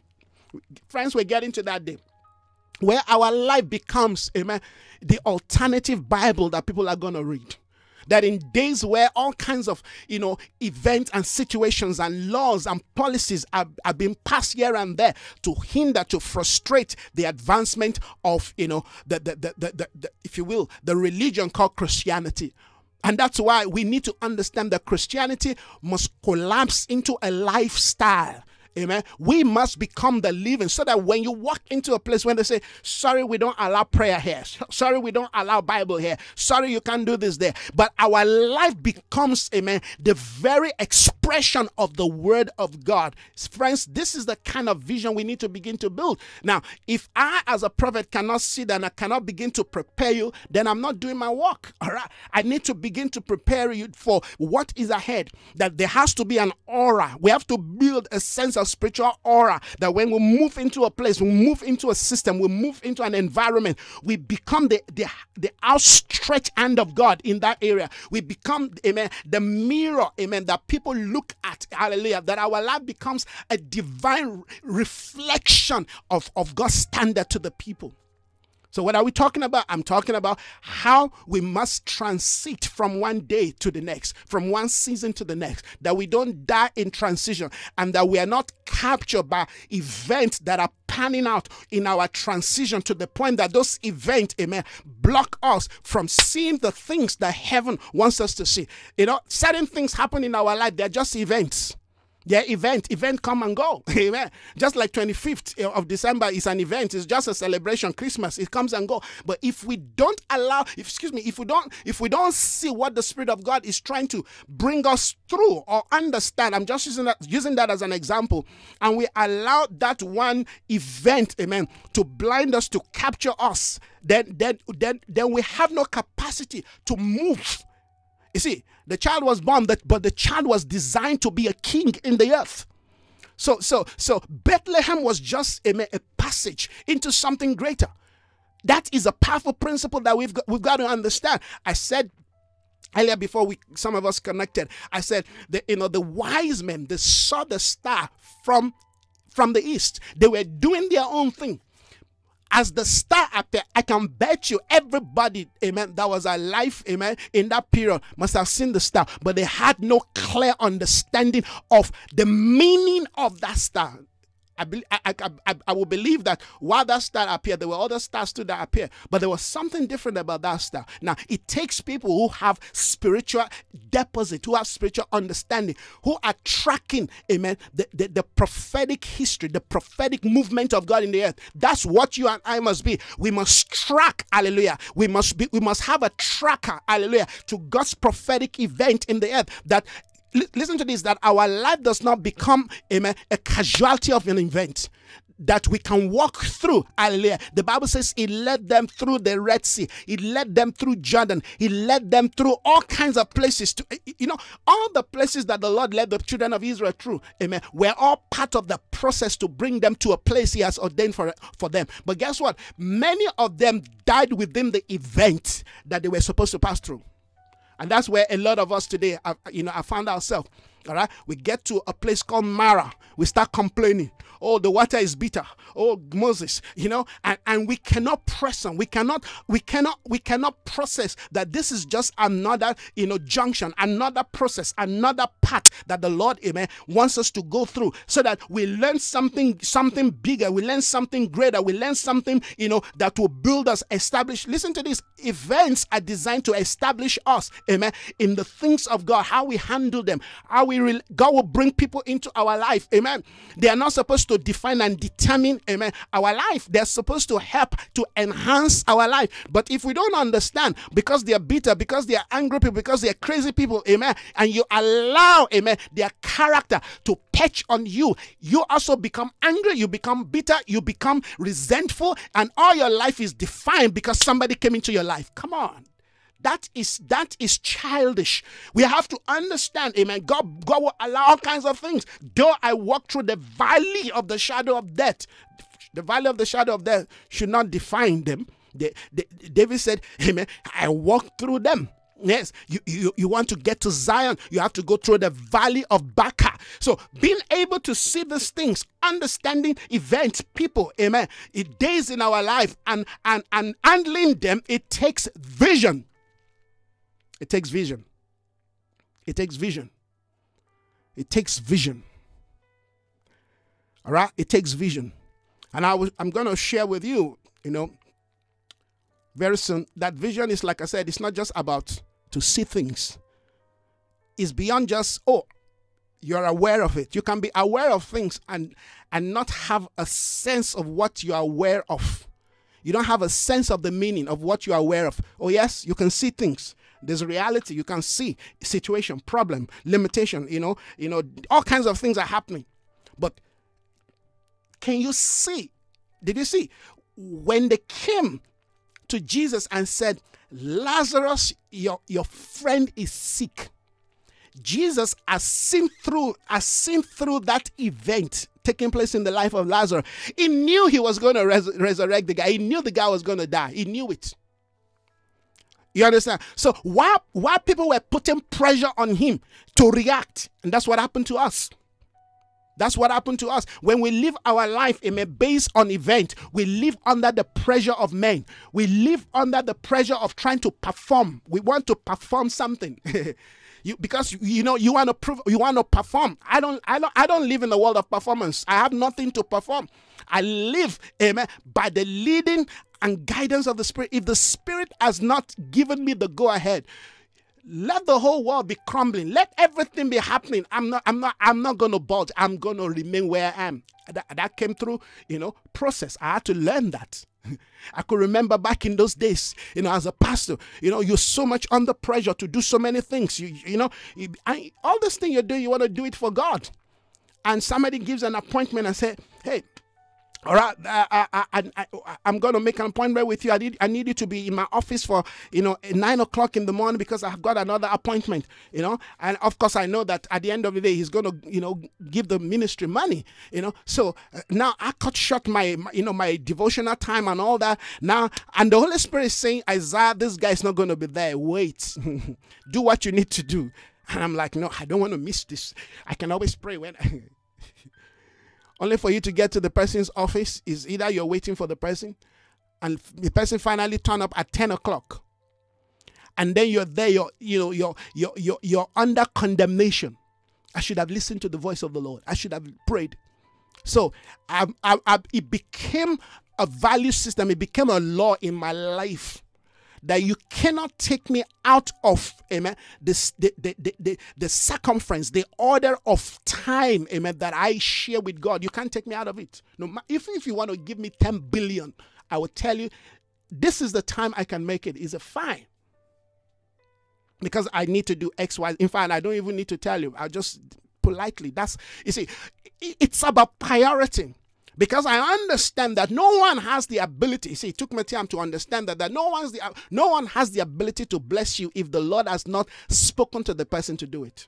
Speaker 1: Friends, we're getting to that day where our life becomes, amen, the alternative Bible that people are going to read that in days where all kinds of you know events and situations and laws and policies are, are being passed here and there to hinder to frustrate the advancement of you know the the, the, the, the, the if you will the religion called christianity and that's why we need to understand that Christianity must collapse into a lifestyle. Amen. We must become the living so that when you walk into a place when they say, sorry, we don't allow prayer here. Sorry, we don't allow Bible here. Sorry, you can't do this there. But our life becomes, amen, the very expression of the word of God. Friends, this is the kind of vision we need to begin to build. Now, if I as a prophet cannot sit and I cannot begin to prepare you, then I'm not doing my work. All right. I need to begin to prepare you for what is ahead. That there has to be an aura. We have to build a sense of spiritual aura that when we move into a place, we move into a system, we move into an environment, we become the, the, the outstretched hand of God in that area. We become, amen, the mirror, amen, that people look at, hallelujah, that our life becomes a divine reflection of, of God's standard to the people. So, what are we talking about? I'm talking about how we must transit from one day to the next, from one season to the next, that we don't die in transition and that we are not captured by events that are panning out in our transition to the point that those events, amen, block us from seeing the things that heaven wants us to see. You know, certain things happen in our life, they're just events. Yeah, event, event come and go. Amen. Just like 25th eh, of December is an event, it's just a celebration, Christmas, it comes and go. But if we don't allow, if, excuse me, if we don't, if we don't see what the Spirit of God is trying to bring us through or understand, I'm just using that using that as an example, and we allow that one event, amen, to blind us, to capture us, then then then then we have no capacity to move you see, the child was born, but the child was designed to be a king in the earth. So, so, so Bethlehem was just a, a passage into something greater. That is a powerful principle that we've got, we've got to understand. I said earlier before we some of us connected, I said that you know the wise men they saw the star from from the east. They were doing their own thing as the star appeared, I can bet you everybody, amen, that was alive, amen, in that period must have seen the star, but they had no clear understanding of the meaning of that star. I, be, I, I, I, will believe that while that star appeared, there were other stars too that appeared, but there was something different about that star. Now, it takes people who have spiritual deposit, who have spiritual understanding, who are tracking, amen, the, the, the prophetic history, the prophetic movement of God in the earth. That's what you and I must be. We must track, hallelujah. We must be, we must have a tracker, hallelujah, to God's prophetic event in the earth that listen to this that our life does not become amen, a casualty of an event that we can walk through. Hallelujah. The Bible says He led them through the Red Sea, He led them through Jordan, He led them through all kinds of places. To you know, all the places that the Lord led the children of Israel through, amen, were all part of the process to bring them to a place He has ordained for, for them. But guess what? Many of them died within the event that they were supposed to pass through. And that's where a lot of us today, have, you know, I found ourselves. All right, we get to a place called Mara. We start complaining. Oh, the water is bitter. Oh, Moses, you know, and, and we cannot press on. We cannot, we cannot, we cannot process that this is just another, you know, junction, another process, another path that the Lord, amen, wants us to go through so that we learn something, something bigger. We learn something greater. We learn something, you know, that will build us, establish. Listen to this. Events are designed to establish us, amen, in the things of God, how we handle them, how we, re- God will bring people into our life, amen. They are not supposed to define and determine, amen, our life. They're supposed to help to enhance our life. But if we don't understand, because they're bitter, because they're angry people, because they're crazy people, amen, and you allow, amen, their character to perch on you, you also become angry, you become bitter, you become resentful, and all your life is defined because somebody came into your life. Come on that is that is childish we have to understand amen god god will allow all kinds of things though i walk through the valley of the shadow of death the valley of the shadow of death should not define them the, the, david said amen i walk through them Yes, you, you, you want to get to Zion, you have to go through the valley of Baca. So, being able to see these things, understanding events, people, amen, it days in our life and, and, and handling them, it takes vision. It takes vision. It takes vision. It takes vision. All right? It takes vision. And I was, I'm going to share with you, you know, very soon that vision is, like I said, it's not just about to see things, it's beyond just, oh, you're aware of it. You can be aware of things and and not have a sense of what you are aware of. You don't have a sense of the meaning of what you are aware of. Oh yes, you can see things. There's reality. You can see situation, problem, limitation, you know, you know, all kinds of things are happening. But can you see? Did you see? When they came to Jesus and said, Lazarus, your, your friend is sick. Jesus has seen through, has seen through that event taking place in the life of Lazarus. He knew he was going to res- resurrect the guy. He knew the guy was going to die. He knew it. You understand? So why why people were putting pressure on him to react, and that's what happened to us. That's what happened to us. When we live our life in a based on event, we live under the pressure of men. We live under the pressure of trying to perform. We want to perform something. you, because you know you want to prove you want to perform. I don't I don't I don't live in the world of performance. I have nothing to perform. I live, amen, by the leading and guidance of the Spirit. If the Spirit has not given me the go ahead, let the whole world be crumbling. Let everything be happening. I'm not, I'm not, I'm not gonna budge. I'm gonna remain where I am. That, that came through, you know, process. I had to learn that. I could remember back in those days, you know, as a pastor, you know, you're so much under pressure to do so many things. You, you know, you, I, all this thing you do, you want to do it for God. And somebody gives an appointment and say, hey, all right, I, I, I, I, am going to make an appointment with you. I need, I need you to be in my office for, you know, nine o'clock in the morning because I've got another appointment, you know. And of course, I know that at the end of the day, he's going to, you know, give the ministry money, you know. So uh, now I cut short my, my, you know, my devotional time and all that. Now, and the Holy Spirit is saying, Isaiah, this guy is not going to be there. Wait, do what you need to do. And I'm like, no, I don't want to miss this. I can always pray when. only for you to get to the person's office is either you're waiting for the person and the person finally turn up at 10 o'clock. And then you're there you're you know you're you're you're, you're under condemnation. I should have listened to the voice of the lord. I should have prayed. So I, I, I, it became a value system. It became a law in my life that you cannot take me out of amen this the, the, the, the, the circumference the order of time amen that i share with god. You can't take me out of it. No even if you want to give me 10 billion i will tell you this is the time i can make it. Is a fine. Because i need to do x y. In fact i don't even need to tell you. I'll just politely. That's you see it's about priority because I understand that no one has the ability. See, it took me time to understand that that no one's the no one has the ability to bless you if the Lord has not spoken to the person to do it.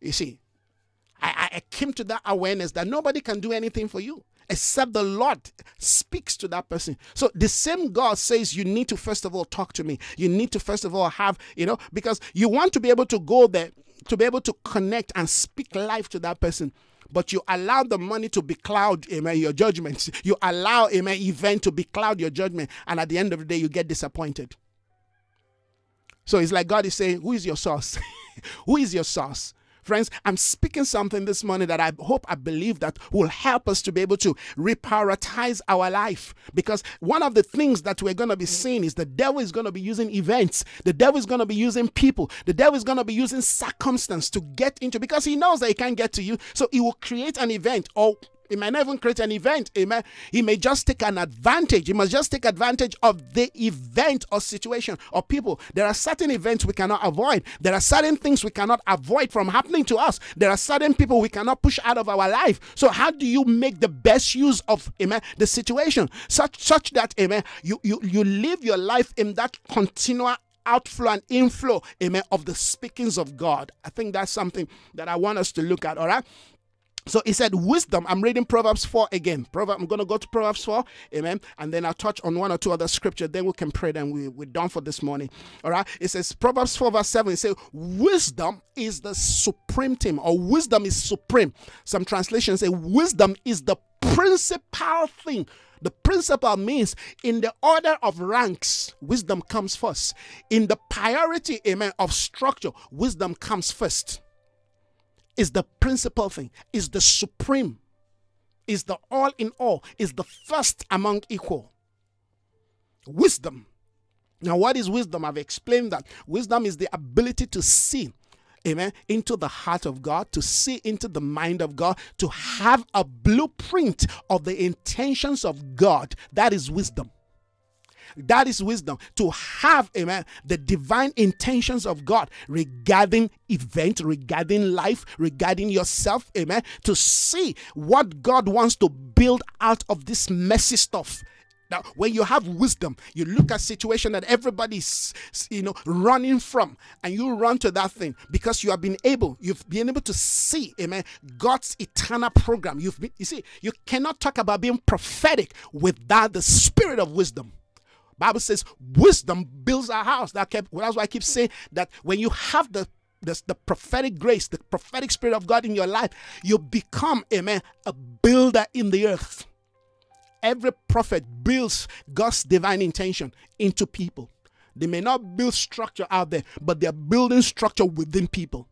Speaker 1: You see, I, I came to that awareness that nobody can do anything for you except the Lord speaks to that person. So the same God says you need to first of all talk to me. You need to first of all have, you know, because you want to be able to go there to be able to connect and speak life to that person but you allow the money to be cloud, amen, your judgments. You allow, amen, event to be cloud your judgment. And at the end of the day, you get disappointed. So it's like God is saying, Who is your source? Who is your source? Friends, I'm speaking something this morning that I hope, I believe that will help us to be able to reprioritize our life. Because one of the things that we're going to be mm. seeing is the devil is going to be using events, the devil is going to be using people, the devil is going to be using circumstance to get into because he knows that he can't get to you. So he will create an event or he might not even create an event. Amen. He may just take an advantage. He must just take advantage of the event or situation or people. There are certain events we cannot avoid. There are certain things we cannot avoid from happening to us. There are certain people we cannot push out of our life. So how do you make the best use of amen the situation such such that amen you you you live your life in that continual outflow and inflow, amen, of the speakings of God. I think that's something that I want us to look at, all right? So he said, wisdom. I'm reading Proverbs 4 again. Proverb, I'm going to go to Proverbs 4. Amen. And then I'll touch on one or two other scripture. Then we can pray. Then we, we're done for this morning. All right. It says, Proverbs 4, verse 7. It says, wisdom is the supreme thing, or wisdom is supreme. Some translations say, wisdom is the principal thing. The principal means in the order of ranks, wisdom comes first. In the priority, amen, of structure, wisdom comes first is the principal thing, is the supreme, is the all in all, is the first among equal. Wisdom. Now, what is wisdom? I've explained that. Wisdom is the ability to see amen, into the heart of God, to see into the mind of God, to have a blueprint of the intentions of God. That is wisdom. That is wisdom to have, amen, the divine intentions of God regarding event, regarding life, regarding yourself, amen, to see what God wants to build out of this messy stuff now, when you have wisdom, you look at situation that everybody's you know running from, and you run to that thing because you have been able, you've been able to see, amen, God's eternal program. You've been, you see, you cannot talk about being prophetic without the spirit of wisdom. Bible says wisdom builds a house. That kept, that's why I keep saying that when you have the the, the prophetic grace, the prophetic spirit of God in your life, you become, amen, a builder in the earth. Every prophet builds God's divine intention into people. They may not build structure out there, but they're building structure within people.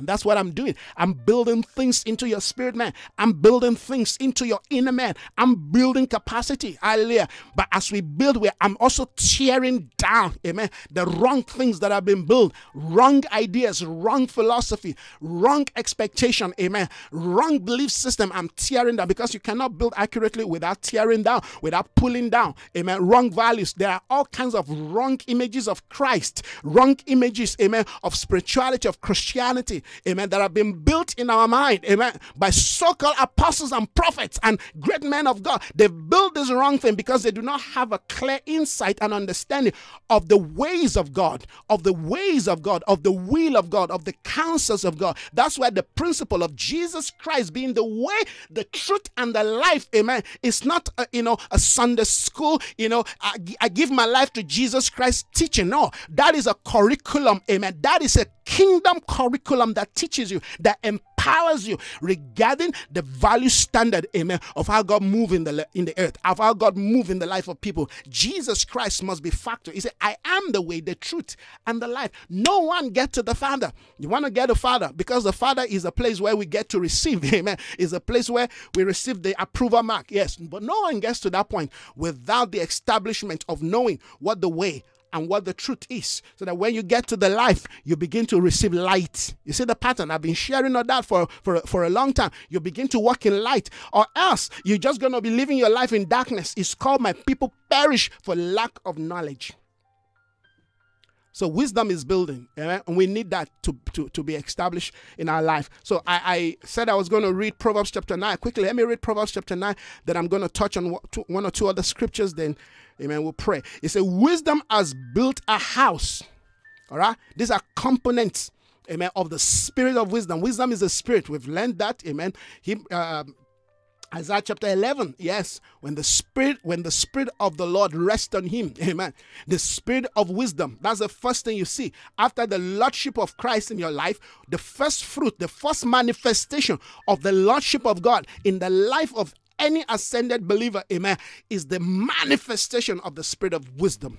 Speaker 1: And that's what I'm doing. I'm building things into your spirit, man. I'm building things into your inner man. I'm building capacity. Hallelujah. But as we build, we I'm also tearing down, amen, the wrong things that have been built, wrong ideas, wrong philosophy, wrong expectation, amen, wrong belief system. I'm tearing down because you cannot build accurately without tearing down, without pulling down, amen. Wrong values. There are all kinds of wrong images of Christ, wrong images, amen, of spirituality, of Christianity amen, that have been built in our mind, amen, by so called apostles and prophets and great men of God. They've built this wrong thing because they do not have a clear insight and understanding of the ways of God, of the ways of God, of the will of God, of the counsels of God. That's why the principle of Jesus Christ being the way, the truth, and the life, amen, is not, a, you know, a Sunday school, you know, I, I give my life to Jesus Christ teaching. No, that is a curriculum, amen. That is a kingdom curriculum that teaches you, that empowers empowers you regarding the value standard, amen, of how God move in the in the earth, of how God move in the life of people. Jesus Christ must be factor. He said, I am the way, the truth, and the life. No one get to the Father. You want to get the Father because the Father is a place where we get to receive, amen. Is a place where we receive the approval mark. Yes, but no one gets to that point without the establishment of knowing what the way and what the truth is so that when you get to the life you begin to receive light. You see the pattern? I've been sharing on that for, for, for a long time. You begin to walk in light or else you're just going to be living your life in darkness. It's called my people perish for lack of knowledge so wisdom is building, and we need that to, to, to be established in our life. So I, I said I was going to read Proverbs chapter 9. Quickly, let me read Proverbs chapter 9, then I'm going to touch on one or two other scriptures, then Amen. We'll pray. It says, Wisdom has built a house. All right. These are components, amen, of the spirit of wisdom. Wisdom is a spirit. We've learned that, amen. He, uh, Isaiah chapter 11, yes, when the spirit when the spirit of the Lord rests on him, amen. The spirit of wisdom. That's the first thing you see. After the lordship of Christ in your life, the first fruit, the first manifestation of the lordship of God in the life of any ascended believer, amen, is the manifestation of the spirit of wisdom.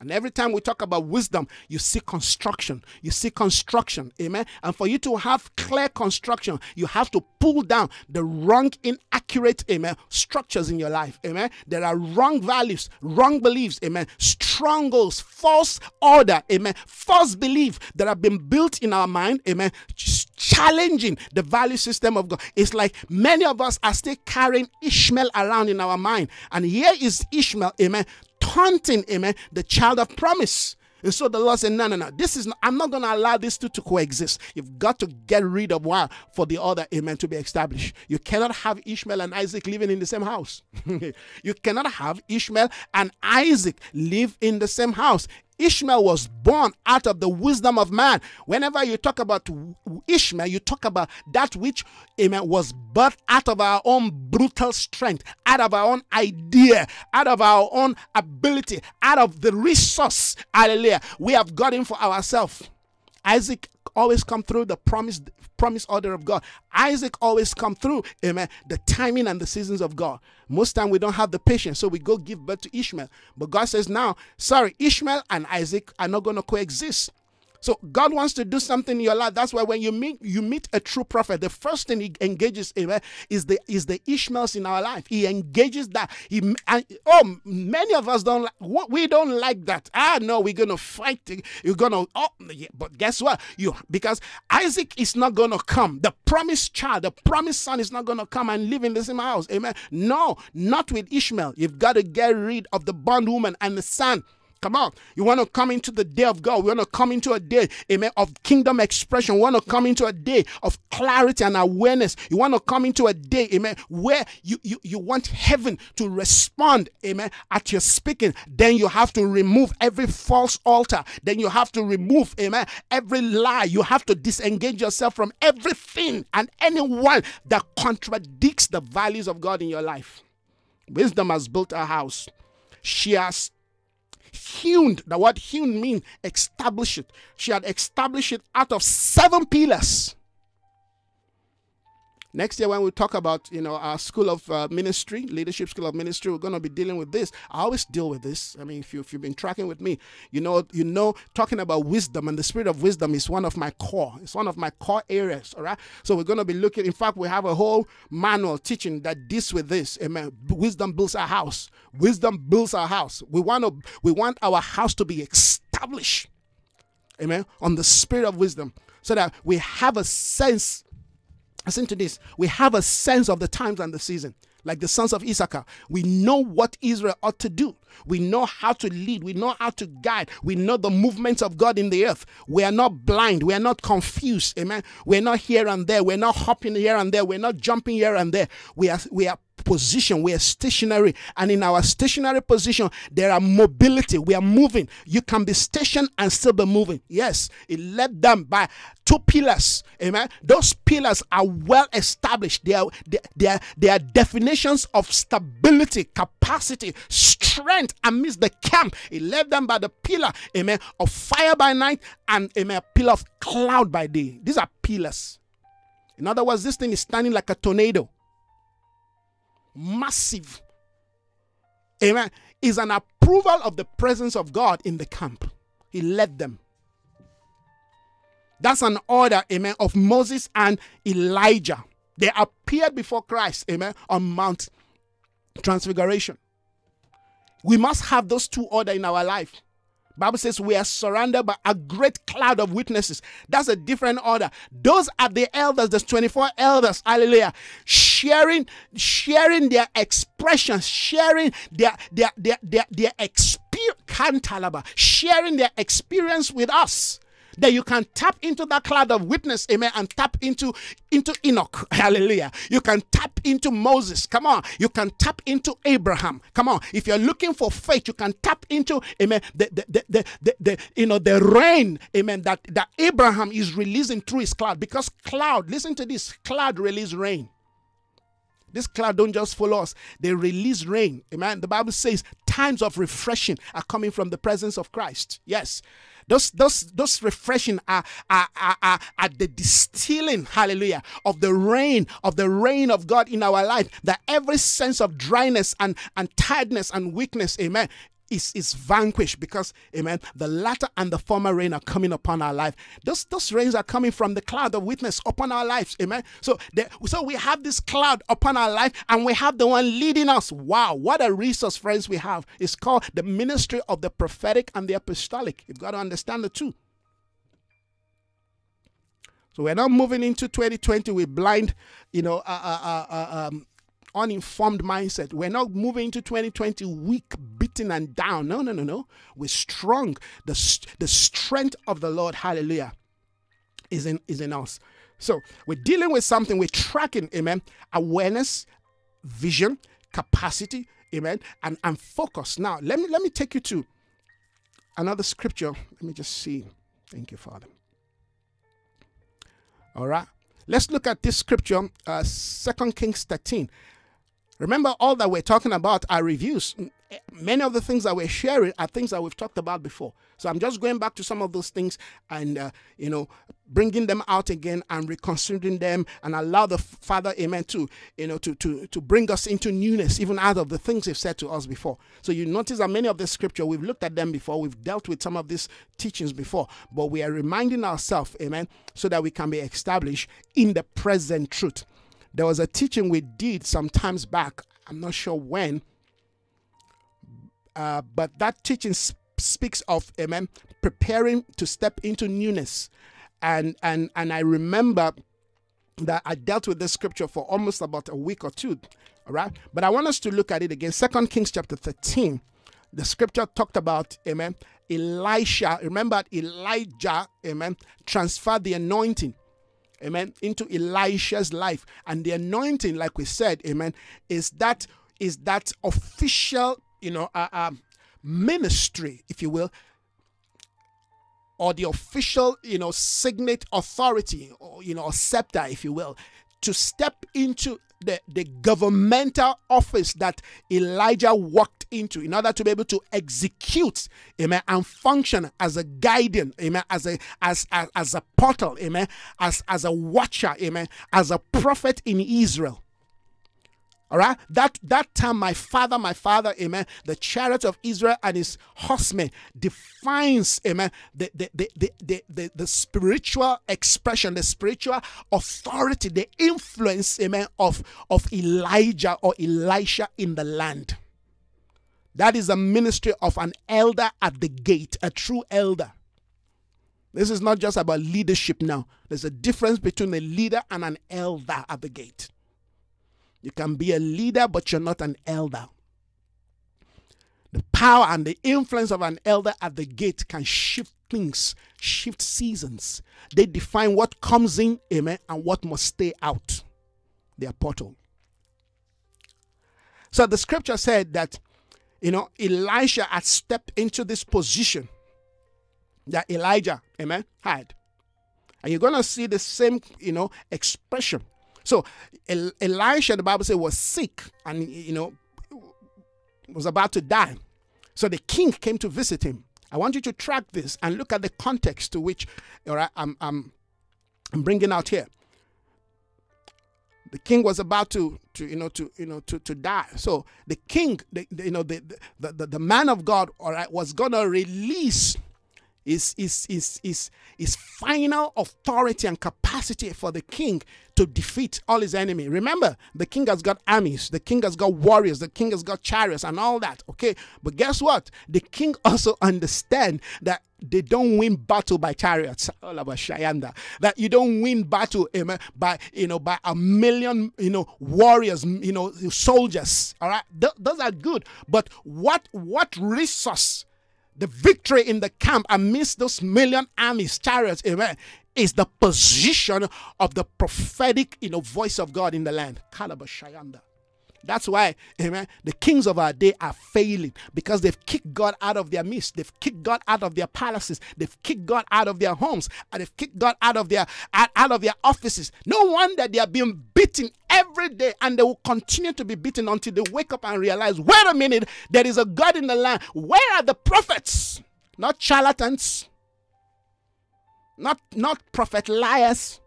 Speaker 1: And every time we talk about wisdom, you see construction. You see construction. Amen. And for you to have clear construction, you have to pull down the wrong, inaccurate, amen, structures in your life. Amen. There are wrong values, wrong beliefs, amen, strongholds, false order, amen, false belief that have been built in our mind, amen, challenging the value system of God. It's like many of us are still carrying Ishmael around in our mind. And here is Ishmael, amen, taunting, amen, eh? the child of promise. And so the Lord said, No, no, no. This is not, I'm not going to allow these two to coexist. You've got to get rid of one for the other, amen, to be established. You cannot have Ishmael and Isaac living in the same house. you cannot have Ishmael and Isaac live in the same house. Ishmael was born out of the wisdom of man. Whenever you talk about Ishmael, you talk about that which amen, was birthed out of our own brutal strength, out of our own idea, out of our own ability, out of the resource, hallelujah, we have gotten for ourselves. Isaac always come through the promise promise order of God. Isaac always come through, amen, the timing and the seasons of God. Most time we don't have the patience, so we go give birth to Ishmael. But God says now, sorry, Ishmael and Isaac are not going to coexist. So God wants to do something in your life. That's why when you meet you meet a true prophet, the first thing he engages in is the is the Ishmaels in our life. He engages that. He and, oh many of us don't like we don't like that. Ah no, we're gonna fight. You're gonna oh yeah, but guess what? You because Isaac is not gonna come. The promised child, the promised son is not gonna come and live in the same house. Amen. No, not with Ishmael. You've got to get rid of the bondwoman and the son. Come on. You want to come into the day of God. We want to come into a day, amen, of kingdom expression. We want to come into a day of clarity and awareness. You want to come into a day, amen, where you, you, you want heaven to respond, amen, at your speaking. Then you have to remove every false altar. Then you have to remove, amen, every lie. You have to disengage yourself from everything and anyone that contradicts the values of God in your life. Wisdom has built a house. She has hewn, the word hewn means establish it. She had established it out of seven pillars. Next year, when we talk about you know our school of uh, ministry, leadership school of ministry, we're going to be dealing with this. I always deal with this. I mean, if, you, if you've been tracking with me, you know you know talking about wisdom and the spirit of wisdom is one of my core. It's one of my core areas. All right. So we're going to be looking. In fact, we have a whole manual teaching that deals with this. Amen. Wisdom builds our house. Wisdom builds our house. We want to we want our house to be established. Amen. On the spirit of wisdom, so that we have a sense Listen to this. We have a sense of the times and the season. Like the sons of Issachar, we know what Israel ought to do. We know how to lead. We know how to guide. We know the movements of God in the earth. We are not blind. We are not confused. Amen. We're not here and there. We're not hopping here and there. We're not jumping here and there. We are we are position. We are stationary. And in our stationary position, there are mobility. We are moving. You can be stationed and still be moving. Yes, it led them by two pillars. Amen. Those pillars are well established. They are, they, they are, they are definitions of stability, capacity, strength amidst the camp. It led them by the pillar, amen, of fire by night and amen, a pillar of cloud by day. These are pillars. In other words, this thing is standing like a tornado. Massive. Amen. Is an approval of the presence of God in the camp. He led them. That's an order, amen, of Moses and Elijah. They appeared before Christ, amen, on Mount Transfiguration. We must have those two order in our life. Bible says we are surrounded by a great cloud of witnesses. That's a different order. Those are the elders, there's 24 elders, hallelujah, sharing, sharing their expressions, sharing their their their their, their experience, sharing their experience with us that you can tap into that cloud of witness, amen, and tap into into Enoch. Hallelujah. You can tap into Moses. Come on. You can tap into Abraham. Come on. If you're looking for faith, you can tap into, amen, the the the, the, the, you know the rain, amen, that, that Abraham is releasing through his cloud. Because cloud, listen to this, cloud release rain. This cloud don't just follow us, they release rain. Amen. The Bible says times of refreshing are coming from the presence of Christ. Yes. Those, those, those refreshing are, are, are, are, the distilling, hallelujah, of the rain, of the rain of God in our life. That every sense of dryness and, and tiredness and weakness, amen, is, is vanquished because, amen, the latter and the former rain are coming upon our life. Those, those rains are coming from the cloud of witness upon our lives, amen. So, the, so we have this cloud upon our life and we have the one leading us. Wow, what a resource, friends, we have. It's called the ministry of the prophetic and the apostolic. You've got to understand the two. So we're not moving into 2020 with blind, you know, uh, uh, uh, um, uninformed mindset. We're not moving into 2020 weak, beaten, and down. No, no, no, no. We're strong. The, the strength of the Lord, hallelujah, is in, is in us. So we're dealing with something, we're tracking, amen, awareness, vision, capacity, amen, and, and focus. Now, let me let me take you to another scripture. Let me just see. Thank you, Father. All right. Let's look at this scripture, uh, 2 Kings 13. Remember, all that we're talking about are reviews. Many of the things that we're sharing are things that we've talked about before. So I'm just going back to some of those things and, uh, you know, bringing them out again and reconsidering them and allow the Father, amen, to, you know, to, to, to bring us into newness, even out of the things He's said to us before. So you notice that many of the scripture, we've looked at them before, we've dealt with some of these teachings before, but we are reminding ourselves, amen, so that we can be established in the present truth. There was a teaching we did some times back. I'm not sure when, uh, but that teaching sp- speaks of amen preparing to step into newness, and and and I remember that I dealt with this scripture for almost about a week or two. All right, but I want us to look at it again. Second Kings chapter 13. The scripture talked about, amen, Elisha. Remember, Elijah, amen, transferred the anointing amen, into Elisha's life. And the anointing, like we said, amen, is that is that official, you know, uh, uh, ministry, if you will, or the official, you know, signet authority, or you know, scepter, if you will, to step into the, the governmental office that Elijah walked into in order to be able to execute, amen, and function as a guardian, amen, as a as as, as a portal, amen, as as a watcher, amen, as a prophet in Israel. All right, that that time, my father, my father, amen. The chariot of Israel and his horsemen defines, amen, the the the the, the, the, the spiritual expression, the spiritual authority, the influence, amen, of of Elijah or Elisha in the land. That is a ministry of an elder at the gate, a true elder. This is not just about leadership now. There's a difference between a leader and an elder at the gate. You can be a leader, but you're not an elder. The power and the influence of an elder at the gate can shift things, shift seasons. They define what comes in, amen, and what must stay out. Their portal. So the scripture said that, you know, Elisha had stepped into this position that Elijah, amen, had. And you're going to see the same, you know, expression so El- Elisha, the Bible says, was sick and, you know, was about to die. So the king came to visit him. I want you to track this and look at the context to which all right, I'm, I'm, I'm bringing out here. The king was about to to you know to you know to to die. So the king the, the you know the, the the the man of god all right was gonna release his his his his his final authority and capacity for the king to defeat all his enemy. Remember the king has got armies the king has got warriors the king has got chariots and all that okay? But guess what? The king also understand that they don't win battle by chariots. All about shayanda. That you don't win battle amen, by you know by a million you know warriors you know soldiers all right? Th- those are good. But what what resource? The victory in the camp amidst those million armies chariots amen is the position of the prophetic you know voice of god in the land Kalabashayanda. That's why, amen, the kings of our day are failing because they've kicked God out of their midst. They've kicked God out of their palaces. They've kicked God out of their homes. And they've kicked God out of their out, of their offices. No wonder they are being beaten every day and they will continue to be beaten until they wake up and realize, wait a minute, there is a God in the land. Where are the prophets? Not charlatans. Not not prophet liars.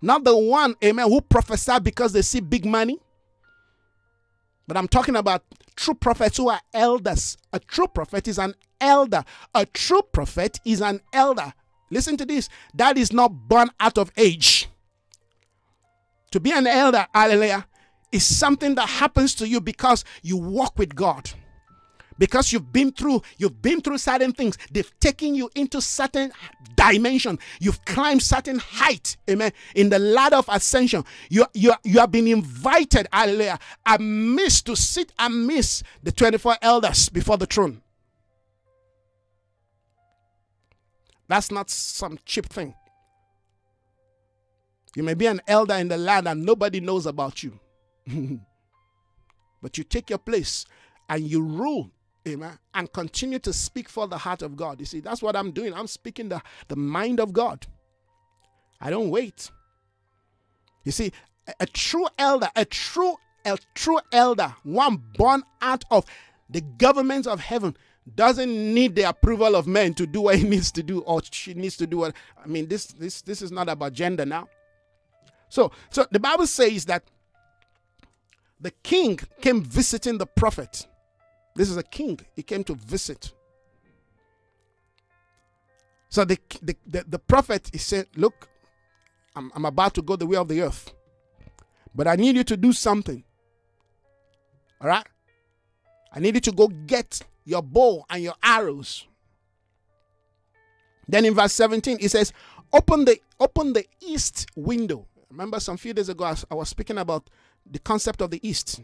Speaker 1: Not the one, amen, who prophesy because they see big money but I'm talking about true prophets who are elders. A true prophet is an elder. A true prophet is an elder. Listen to this. That is not born out of age. To be an elder, hallelujah, is something that happens to you because you walk with God because you've been through you've been through certain things. They've taken you into certain dimension. You've climbed certain height. Amen. In the ladder of ascension. You you, you have been invited hallelujah amidst to sit amidst the 24 elders before the throne. That's not some cheap thing. You may be an elder in the land and nobody knows about you. But you take your place and you rule Amen. And continue to speak for the heart of God. You see, that's what I'm doing. I'm speaking the, the mind of God. I don't wait. You see, a, a true elder, a true, a true elder, one born out of the government of heaven, doesn't need the approval of men to do what he needs to do or she needs to do what I mean this this this is not about gender now. So so the Bible says that the king came visiting the prophet this is a king. He came to visit. So the, the, the, the prophet, he said, Look, I'm, I'm about to go the way of the earth. But I need you to do something. All right? I need you to go get your bow and your arrows. Then in verse 17, he says, Open the open the east window. Remember some few days ago, I was speaking about the concept of the east.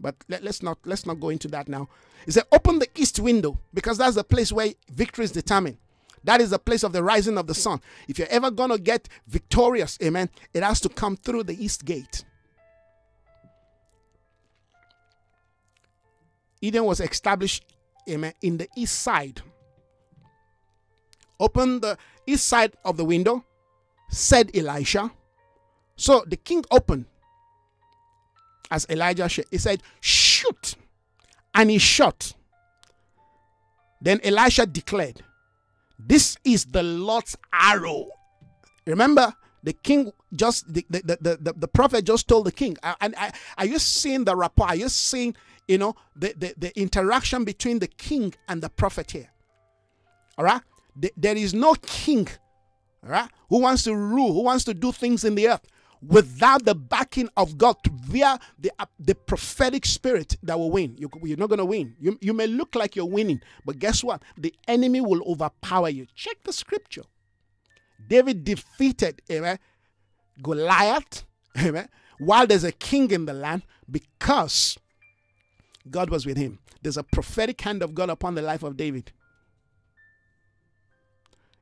Speaker 1: But let, us not let's not go into that now. He said, open the east window because that's the place where victory is determined. That is the place of the rising of the sun. If you're ever gonna get victorious, amen, it has to come through the east gate. Eden was established, amen, in the east side. Open the east side of the window, said Elisha. So the king opened as Elijah said, He said, Shoot. And he shot. Then Elisha declared, This is the Lord's arrow. Remember, the king just the the, the, the, the prophet just told the king and I, are you seeing the rapport are you seeing you know the, the, the interaction between the king and the prophet here all right there is no king all right who wants to rule who wants to do things in the earth without the backing of God via the, uh, the prophetic spirit that will win. You, you're not going to win. You, you may look like you're winning, but guess what? The enemy will overpower you. Check the scripture. David defeated amen, Goliath amen, while there's a king in the land because God was with him. There's a prophetic hand of God upon the life of David.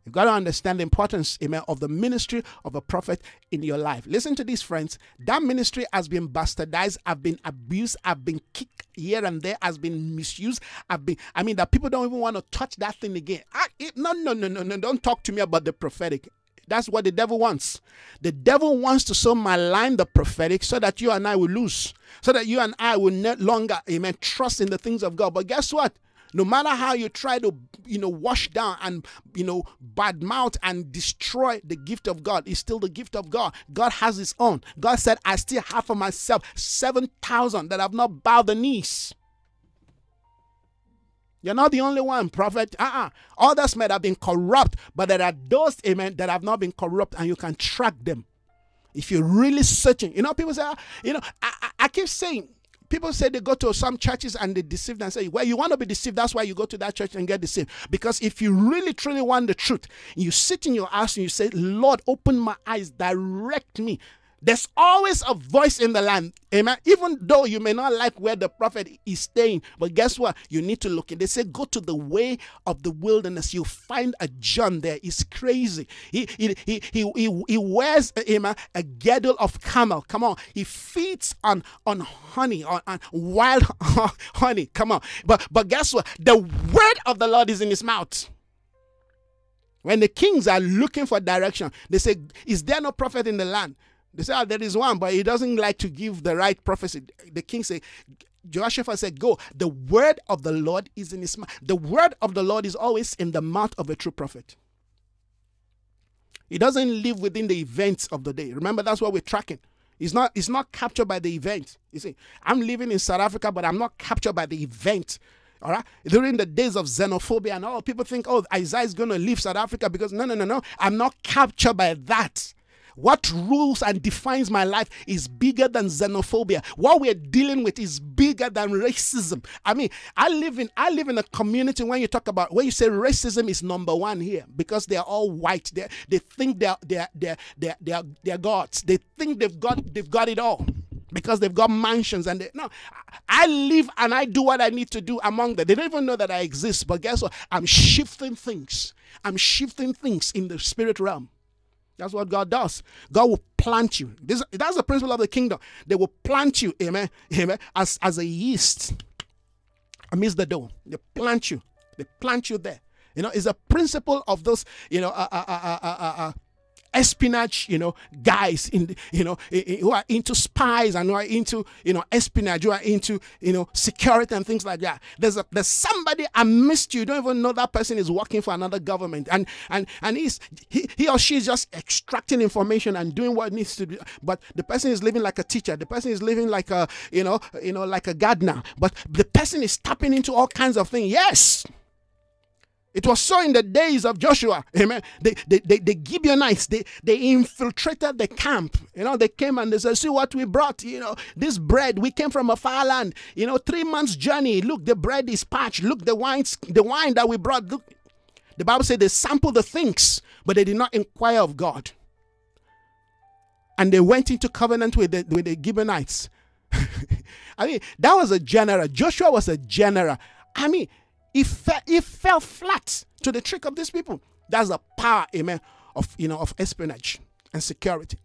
Speaker 1: You've got to understand the importance, amen, of the ministry of a prophet in your life. Listen to this, friends. That ministry has been bastardized, have been abused, have been kicked here and there, has been misused. I've been, I mean, that people don't even want to touch that thing again. I, it, no, no, no, no, no. Don't talk to me about the prophetic. That's what the devil wants. The devil wants to so malign the prophetic so that you and I will lose, so that you and I will no longer, amen, trust in the things of God. But guess what? No matter how you try to, you know, wash down and, you know, badmouth and destroy the gift of God, it's still the gift of God. God has his own. God said, I still have for myself 7,000 that have not bowed the knees. You're not the only one, prophet. Uh-uh. Others might have been corrupt, but there are those, amen, that have not been corrupt, and you can track them. If you're really searching, you know, people say, ah, you know, I, I, I keep saying, people say they go to some churches and they deceive them and say, well, you want to be deceived. That's why you go to that church and get deceived. Because if you really truly want the truth, you sit in your house and you say, Lord, open my eyes, direct me. There's always a voice in the land. Amen. Even though you may not like where the prophet is staying, but guess what? You need to look in. They say, go to the way of the wilderness. You find a John there. He's crazy. He he he he, he, he wears amen, a girdle of camel. Come on. He feeds on on honey, on, on wild honey. Come on. But but guess what? The word of the Lord is in his mouth. When the kings are looking for direction, they say, Is there no prophet in the land? They say, oh, there is one, but he doesn't like to give the right prophecy. The king said, Joshua said, Go. The word of the Lord is in his mouth. The word of the Lord is always in the mouth of a true prophet. He doesn't live within the events of the day. Remember, that's what we're tracking. He's not, he's not captured by the event. You see, I'm living in South Africa, but I'm not captured by the event. All right. During the days of xenophobia and all, people think, oh, Isaiah is going to leave South Africa because no, no, no, no. I'm not captured by that. What rules and defines my life is bigger than xenophobia. What we're dealing with is bigger than racism. I mean, I live in I live in a community when you talk about when you say racism is number one here because they are all white. They they think they're they're they're they're they're, they're gods. They think they've got they've got it all because they've got mansions and they no i live and i do what i need to do among them they don't even know that i exist but guess what i'm shifting things i'm shifting things in the spirit realm that's what God does. God will plant you. This, that's the principle of the kingdom. They will plant you, amen, amen, as, as a yeast amidst the dough. They plant you. They plant you there. You know, it's a principle of those, you know, uh, uh, uh, uh, uh, uh espionage, you know, guys in, you know, who are into spies and who are into, you know, espionage, who are into, you know, security and things like that. There's a there's somebody amidst you, you don't even know that person is working for another government, and and and he's he, he or she is just extracting information and doing what needs to be. But the person is living like a teacher. The person is living like a, you know, you know, like a gardener. But the person is tapping into all kinds of things. Yes. It was so in the days of Joshua. Amen. The, the, the, the Gibeonites, they, they infiltrated the camp. You know, they came and they said, See what we brought. You know, this bread, we came from a far land. You know, three months' journey. Look, the bread is parched. Look, the wines, the wine that we brought. Look. The Bible said they sampled the things, but they did not inquire of God. And they went into covenant with the, with the Gibeonites. I mean, that was a general. Joshua was a general. I mean, he, fell, fell flat to the trick of these people. That's the power, amen, of you know of espionage and security.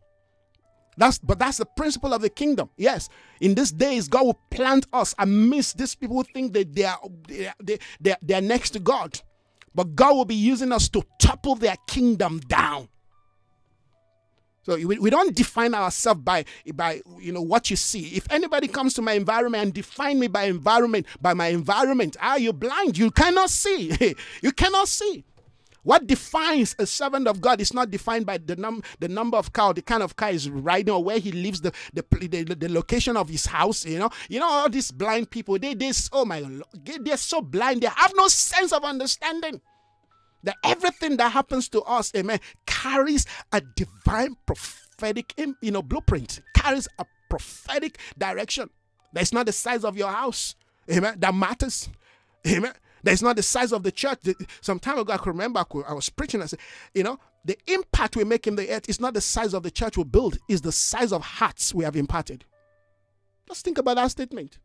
Speaker 1: That's but that's the principle of the kingdom. Yes, in these days, God will plant us amidst these people who think that they are they, they, they are next to God. But God will be using us to topple their kingdom down. So we, we don't define ourselves by by you know what you see. If anybody comes to my environment and define me by environment by my environment, are you blind? You cannot see. you cannot see. What defines a servant of God is not defined by the num the number of cow, the kind of car he's riding, or where he lives, the the, the, the location of his house. You know, you know all these blind people. They they oh my, they're so blind. They have no sense of understanding that everything that happens to us, amen, carries a divine prophetic, you know, blueprint, carries a prophetic direction. That's not the size of your house, amen, that matters, amen. That's not the size of the church. Some time ago, I can remember I was preaching. I said, you know, the impact we make in the earth is not the size of the church we build, is the size of hearts we have imparted. Just think about that statement.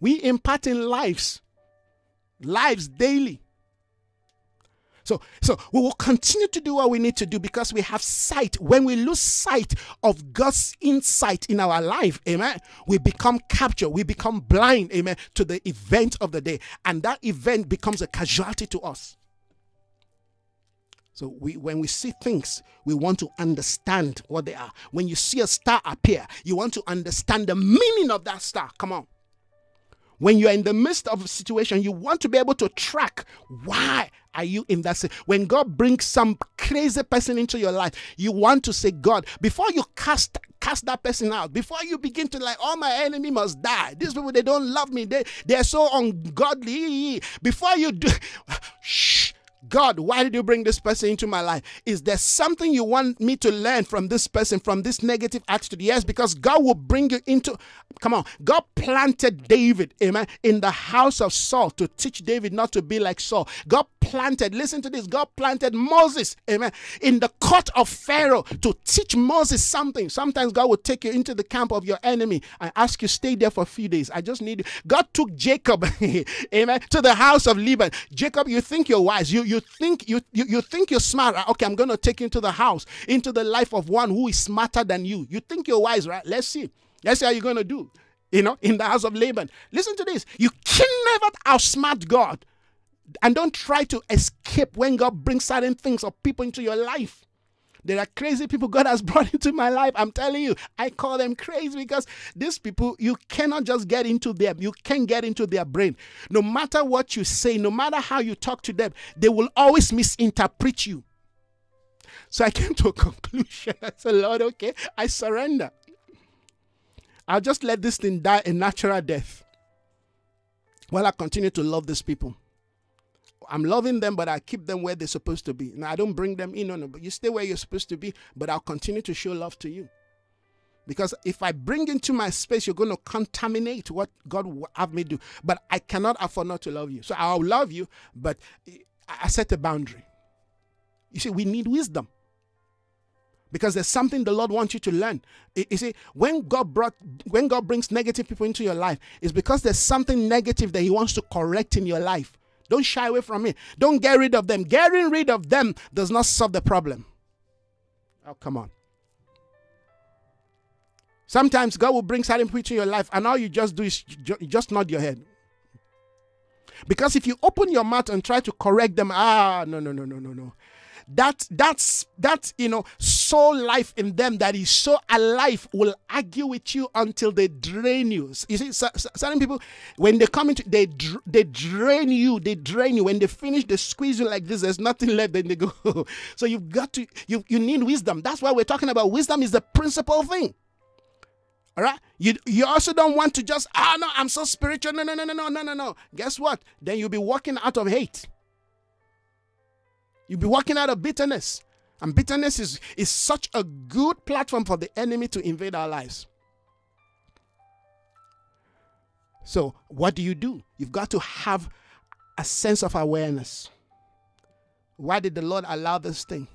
Speaker 1: We impart in lives, lives daily. So, so we will continue to do what we need to do because we have sight. When we lose sight of God's insight in our life, amen, we become captured, we become blind, amen, to the event of the day. And that event becomes a casualty to us. So we, when we see things, we want to understand what they are. When you see a star appear, you want to understand the meaning of that star. Come on. When you're in the midst of a situation, you want to be able to track why are you in that situation. When God brings some crazy person into your life, you want to say, God, before you cast cast that person out, before you begin to like, all oh, my enemy must die. These people they don't love me. They they're so ungodly. Before you do, shh God, why did you bring this person into my life? Is there something you want me to learn from this person, from this negative attitude? Yes, because God will bring you into, come on, God planted David, amen, in the house of Saul to teach David not to be like Saul. God planted, listen to this, God planted Moses, amen, in the court of Pharaoh to teach Moses something. Sometimes God will take you into the camp of your enemy and ask you, stay there for a few days. I just need you. God took Jacob, amen, to the house of Laban. Jacob, you think you're wise. You, you think you, you, you think you're smart. Right? Okay, I'm to take you into the house, into the life of one who is smarter than you. You think you're wise, right? Let's see. Let's see how you're to do. You know, in the house of Laban. Listen to this. You can never outsmart God. And don't try to escape when God brings certain things or people into your life. There are crazy people God has brought into my life. I'm telling you, I call them crazy because these people, you cannot just get into them. You can't get into their brain. No matter what you say, no matter how you talk to them, they will always misinterpret you. So I came to a conclusion. I said, Lord, okay, I surrender. I'll just let this thing die a natural death while I continue to love these people. I'm loving them, but I keep them where they're supposed to be. Now I don't bring them in, no, no, but you stay where you're supposed to be, but I'll continue to show love to you. Because if I bring into my space, you're going to contaminate what God will have me do. But I cannot afford not to love you. So I'll love you, but I set a boundary. You see, we need wisdom because there's something the Lord wants you to learn. You see, when God brought, when God brings negative people into your life, it's because there's something negative that He wants to correct in your life. Don't shy away from me. Don't get rid of them. Getting rid of them does not solve the problem. Oh, come on. Sometimes God will bring certain people in your life, and all you just do is just nod your head. Because if you open your mouth and try to correct them, ah, no, no, no, no, no, no that that's that you know soul life in them that is so alive will argue with you until they drain you. You see, certain people when they come into they they drain you, they drain you. When they finish, they squeeze you like this. There's nothing left. Then they go. so you've got to you you need wisdom. That's why we're talking about wisdom is the principal thing. All right. You you also don't want to just ah oh, no I'm so spiritual. No no no no no no no no. Guess what? Then you'll be walking out of hate. You'll be walking out of bitterness. And bitterness is, is such a good platform for the enemy to invade our lives. So, what do you do? You've got to have a sense of awareness. Why did the Lord allow this thing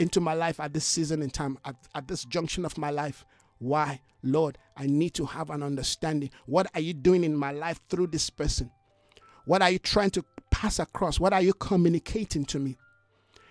Speaker 1: into my life at this season in time, at, at this junction of my life? Why? Lord, I need to have an understanding. What are you doing in my life through this person? What are you trying to pass across? What are you communicating to me?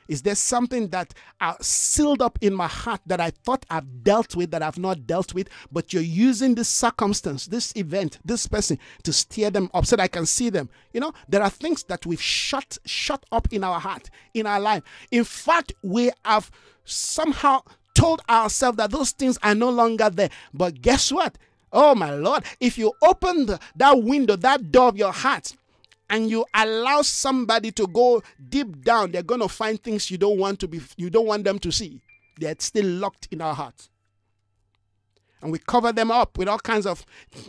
Speaker 1: Is there something that sealed up in my heart that I thought I've dealt with that I've not dealt with, but you're using this circumstance, this event, this person to steer them up so that I can see them? You know, there are things that we've shut shut up in our heart, in our life. In fact, we have somehow told ourselves that those things are no longer there. But guess what? Oh my Lord, if you open the, that window, that door of your heart, and you allow somebody to go deep down, they're going to find things you don't want to be you don't want them to see. They're still locked in our hearts. And we cover them up with all kinds of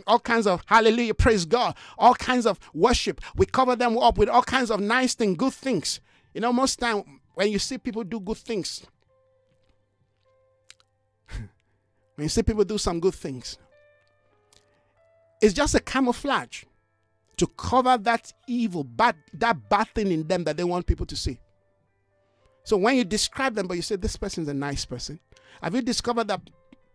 Speaker 1: all kinds of hallelujah, praise God, all kinds of worship. We cover them up with all kinds of nice things, good things. You know, most time when you see people do good things, when you see people do some good things, it's just a camouflage to cover that evil, bad, that bad thing in them that they want people to see. So when you describe them, but you say this person's a nice person, have you discovered that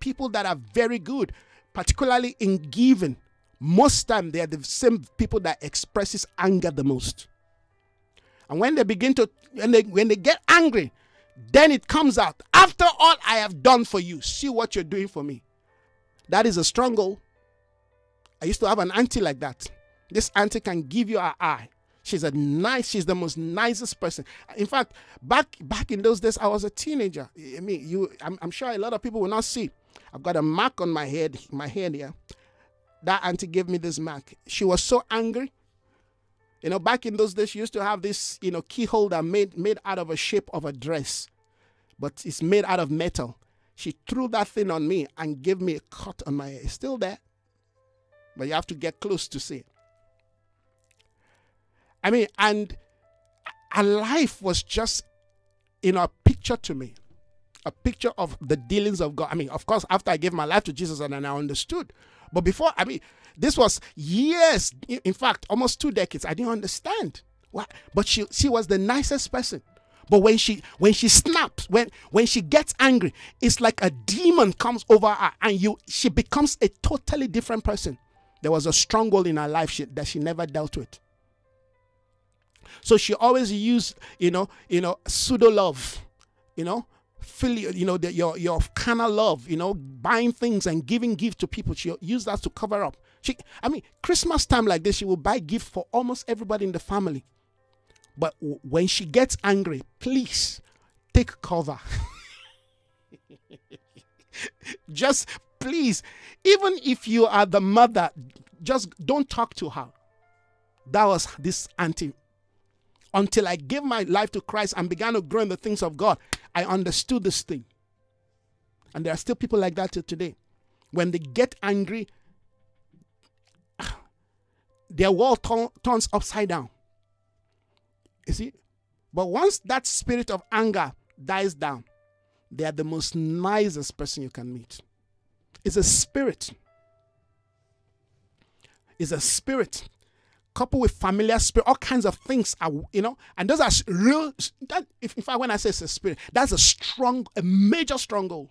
Speaker 1: people that are very good, particularly in giving, most time they are the same people that expresses anger the most. And when they begin to when they when they get angry, then it comes out. After all I have done for you, see what you're doing for me. That is a struggle. I used to have an auntie like that. This auntie can give you her eye. She's a nice, she's the most nicest person. In fact, back back in those days, I was a teenager. I mean, you I'm, I'm sure a lot of people will not see. I've got a mark on my head, my head here. that auntie gave me this mark. She was so angry. You know, back in those days, she used to have this, you know, key holder made made out of a shape of a dress, but it's made out of metal. She threw that thing on me and gave me a cut on my head. It's still there, but you have to get close to see it. I mean, and her life was just, you know, a picture to me, a picture of the dealings of God. I mean, of course, after I gave my life to Jesus and then I understood, but before, I mean, this was years, in fact, almost two decades. I didn't understand. Why? But she, she was the nicest person. But when she when she snaps, when when she gets angry, it's like a demon comes over her, and you she becomes a totally different person. There was a stronghold in her life she, that she never dealt with. So she always used, you know, you know, pseudo love, you know, filial, you know, the, your your carnal love, you know, buying things and giving gifts to people. She use that to cover up. She, I mean, Christmas time like this, she will buy gifts for almost everybody in the family. But w- when she gets angry, please take cover. just please, even if you are the mother, just don't talk to her. That was this auntie until I gave my life to Christ and began to grow in the things of God, I understood this thing. And there are still people like that till today. When they get angry, their world turns upside down. You see? But once that spirit of anger dies down, they are the most nicest person you can meet. It's a spirit. It's a spirit coupled with familiar spirit, all kinds of things are, you know, and those are real. That, if, in fact, when I say it's a spirit, that's a strong, a major stronghold.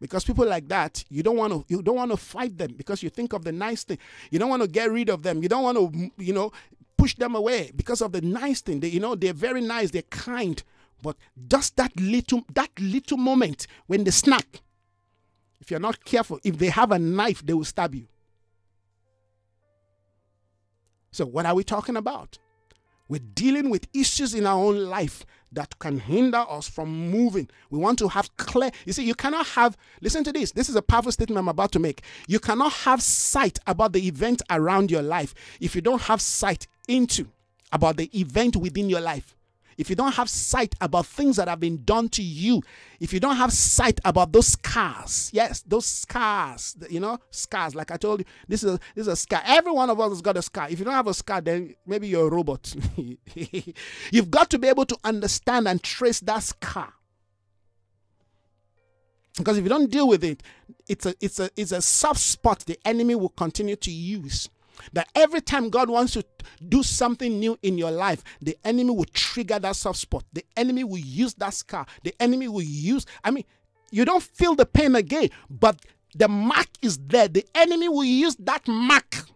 Speaker 1: Because people like that, you don't want to, you don't want to fight them because you think of the nice thing. You don't want to get rid of them. You don't want to, you know, push them away because of the nice thing. They, you know, they're very nice, they're kind, but just that little, that little moment when they snap, if you're not careful, if they have a knife, they will stab you. So, what are we talking about? We're dealing with issues in our own life that can hinder us from moving. We want to have clear. You see, you cannot have, listen to this. This is a powerful statement I'm about to make. You cannot have sight about the event around your life if you don't have sight into about the event within your life if you don't have sight about things that have been done to you, if you don't have sight about those scars, yes, those scars, you know, scars. Like I told you, this is a, this is a scar. Every one of us has got a scar. If you don't have a scar, then maybe you're a robot. You've got to be able to understand and trace that scar. Because if you don't deal with it, it's a it's a it's a soft spot the enemy will continue to use that every time God wants to do something new in your life, the enemy will trigger that soft spot. The enemy will use that scar. The enemy will use, I mean, you don't feel the pain again, but the mark is there. The enemy will use that mark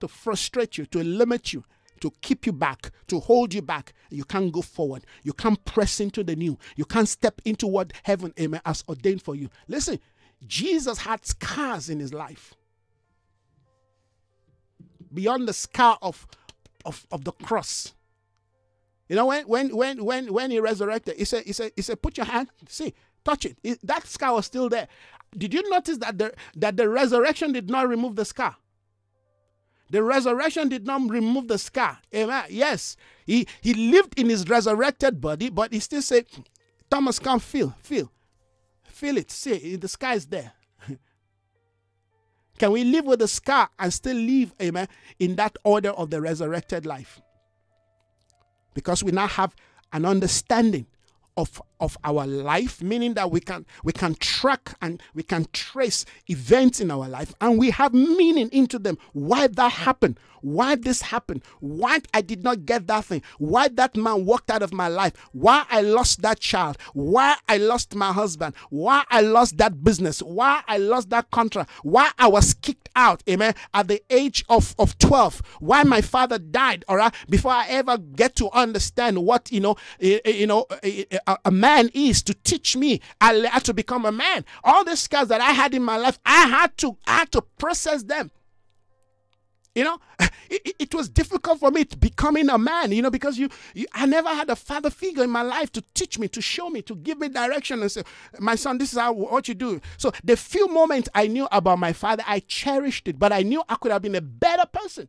Speaker 1: to frustrate you, to limit you, to keep you back, to hold you back. You can't go forward. You can't press into the new. You can't step into what heaven amen, has ordained for you. Listen, Jesus had scars in his life beyond the scar of, of, of the cross. You know, when when when when when he resurrected, he said, he said, he said, put your hand, see, touch it. That scar was still there. Did you notice that the that the resurrection did not remove the scar? The resurrection did not remove the scar. Amen. Yes, he he lived in his resurrected body, but he still said, Thomas, come feel, feel, feel it. See, the scar is there. Can we live with a scar and still live, amen, in that order of the resurrected life? Because we now have an understanding of, of our life, meaning that we can we can track and we can trace events in our life and we have meaning into them. Why that happened? Why this happened? Why I did not get that thing? Why that man walked out of my life? Why I lost that child? Why I lost my husband? Why I lost that business? Why I lost that contract? Why I was kicked out, amen, at the age of, of 12? Why my father died, all right, before I ever get to understand what, you know, eh, eh, you know, eh, a, a man is to teach me I had to become a man. All the scars that I had in my life, I had to I had to process them. You know, it, it, was difficult for me to becoming a man, you know, because you, you, I never had a father figure in my life to teach me, to show me, to give me direction and say, my son, this is how what you do. So the few moments I knew about my father, I cherished it, but I knew I could have been a better person.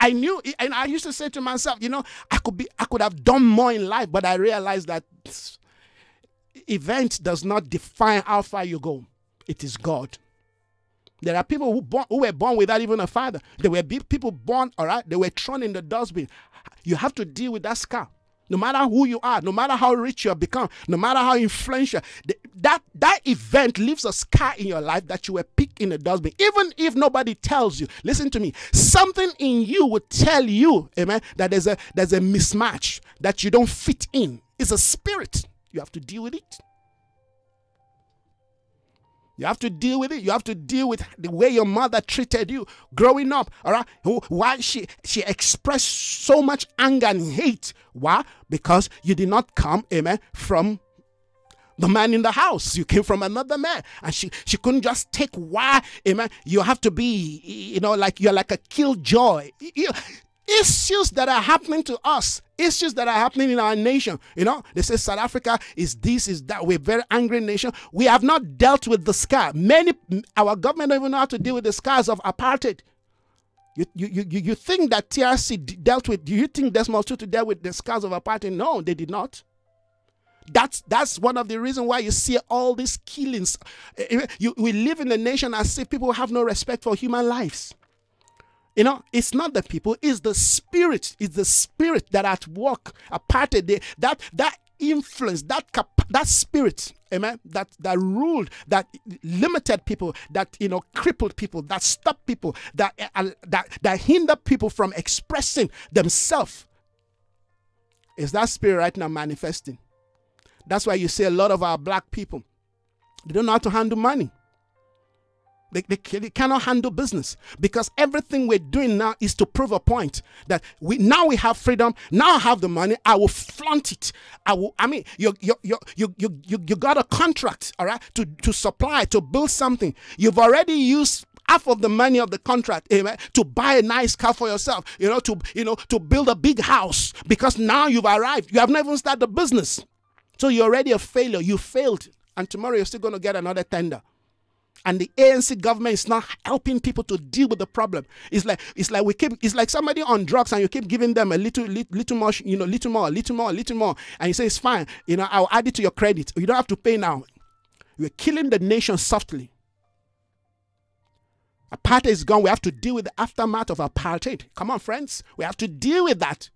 Speaker 1: I knew, and I used to say to myself, you know, I could be, I could have done more in life, but I realized that event does not define how far you go. It is God. There are people who, born, who were born without even a father. There were people born, all right, they were thrown in the dustbin. You have to deal with that scar. No matter who you are, no matter how rich you have become, no matter how influential, that, that event leaves a scar in your life that you were picked in the dustbin. Even if nobody tells you, listen to me, something in you will tell you, amen, that there's a, there's a mismatch, that you don't fit in. It's a spirit. You have to deal with it. You have to deal with it. You have to deal with the way your mother treated you growing up. All right. Why she she expressed so much anger and hate. Why? Because you did not come, amen, from the man in the house. You came from another man. And she she couldn't just take why, amen. You have to be, you know, like you're like a killjoy. You, issues that are happening to us, issues that are happening in our nation. You know, they say South Africa is this, is that. We're very angry nation. We have not dealt with the scar. Many, our government don't even know how to deal with the scars of apartheid. You, you, you, you think that TRC dealt with, do you think Desmond Tutu dealt with the scars of apartheid? No, they did not. That's that's one of the reasons why you see all these killings. Eh, eh, you, we live in a nation as if people have no respect for human lives. You know, it's not the people, it's the spirit. It's the spirit that at work, a part of the, that that influence, that that spirit, amen, that that ruled, that limited people, that you know, crippled people, that stopped people, that uh, that that hindered people from expressing themselves. Is that spirit right now manifesting? That's why you see a lot of our black people, they don't know how to handle money. They, they, they, cannot handle business because everything we're doing now is to prove a point that we now we have freedom. Now I have the money. I will flaunt it. I will. I mean, you you you you you you, you got a contract, all right, to to supply to build something. You've already used half of the money of the contract amen to buy a nice car for yourself you know to you know to build a big house because now you've arrived you have not even started the business so you're already a failure you failed and tomorrow you're still going to get another tender and the ANC government is not helping people to deal with the problem. It's like it's like we keep it's like somebody on drugs and you keep giving them a little little, little more, you know, little more, little more, little more, and you say it's fine. You know, I'll add it to your credit. You don't have to pay now. You're killing the nation softly. Apartheid is gone. We have to deal with the aftermath of apartheid. Come on, friends. We have to deal with that.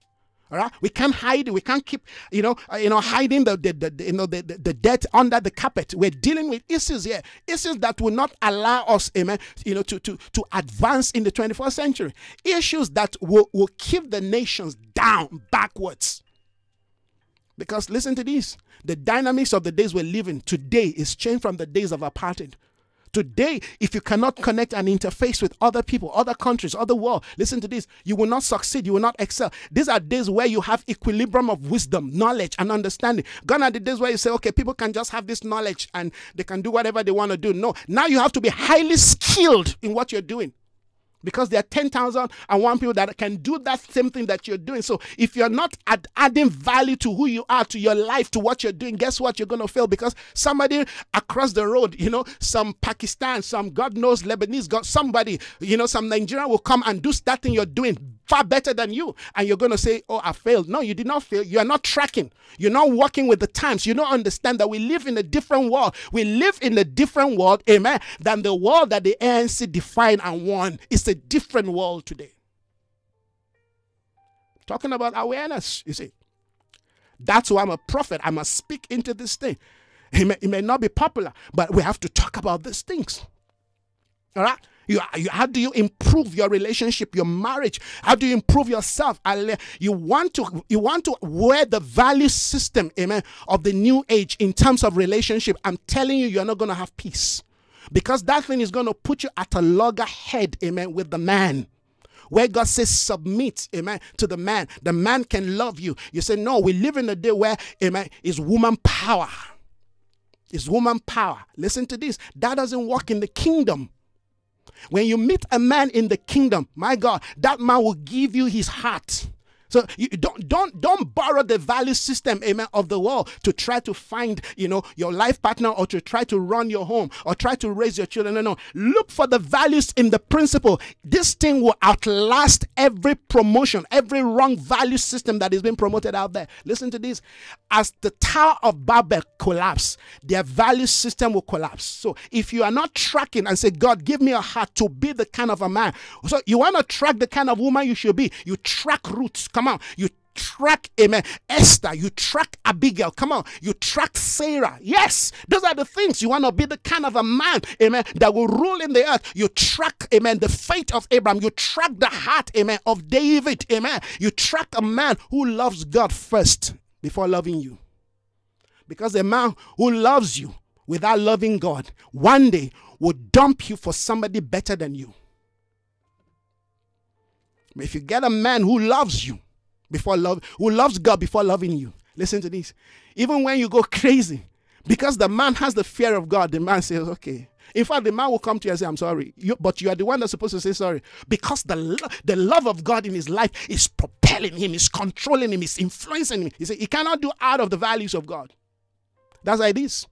Speaker 1: All right, we can't hide. We can't keep, you know, uh, you know, hiding the, the, the you know the, the, the debt under the carpet. We're dealing with issues here, issues that will not allow us, amen, you know, to to to advance in the 21st century. Issues that will will keep the nations down backwards. Because listen to this: the dynamics of the days we're living today is changed from the days of apartheid. Today, if you cannot connect and interface with other people, other countries, other world, listen to this, you will not succeed, you will not excel. These are days where you have equilibrium of wisdom, knowledge, and understanding. Gone are the days where you say, okay, people can just have this knowledge and they can do whatever they want to do. No, now you have to be highly skilled in what you're doing because there are 10,001 people that can do that same thing that you're doing. So if you're not ad- adding value to who you are, to your life, to what you're doing, guess what? You're going to fail because somebody across the road, you know, some Pakistan, some God knows Lebanese, got somebody, you know, some Nigerian will come and do that thing you're doing far better than you. And you're going to say, Oh, I failed. No, you did not fail. You are not tracking. You're not working with the times. You don't understand that we live in a different world. We live in a different world, amen, than the world that the ANC defined and won. It's a different world today. Talking about awareness, you see. That's why I'm a prophet. I must speak into this thing. It may, it may not be popular, but we have to talk about these things. All right? You, you, how do you improve your relationship, your marriage? How do you improve yourself? You want to you want to wear the value system, amen, of the new age in terms of relationship. I'm telling you, you're not going to have peace because that thing is going to put you at a loggerhead, amen, with the man where God says, submit, amen, to the man. The man can love you. You say, no, we live in a day where, amen, is woman power. Is woman power. Listen to this. That doesn't work in the kingdom. When you meet a man in the kingdom, my God, that man will give you his heart. So you don't don't don't borrow the value system, amen, of the world to try to find, you know, your life partner or to try to run your home or try to raise your children. No, no. Look for the values in the principle. This thing will outlast every promotion, every wrong value system that is being promoted out there. Listen to this. As the Tower of Babel collapse, their value system will collapse. So if you are not tracking and say, God, give me a heart to be the kind of a man. So you want to track the kind of woman you should be. You track Ruth. Come on. You track, amen, Esther, you track Abigail, come on, you track Sarah. Yes, those are the things. You want to be the kind of a man, amen, that will rule in the earth. You track, amen, the fate of Abraham. You track the heart, amen, of David, amen. You track a man who loves God first before loving you. Because a man who loves you without loving God one day will dump you for somebody better than you. If you get a man who loves you before love, who loves God before loving you, listen to this. Even when you go crazy, because the man has the fear of God, the man says, okay. In fact, the man will come to you and say, I'm sorry. You, but you are the one that's supposed to say sorry. Because the, lo- the love of God in his life is propelling him, is controlling him, is influencing him. He said he cannot do out of the values of God. That's how it is.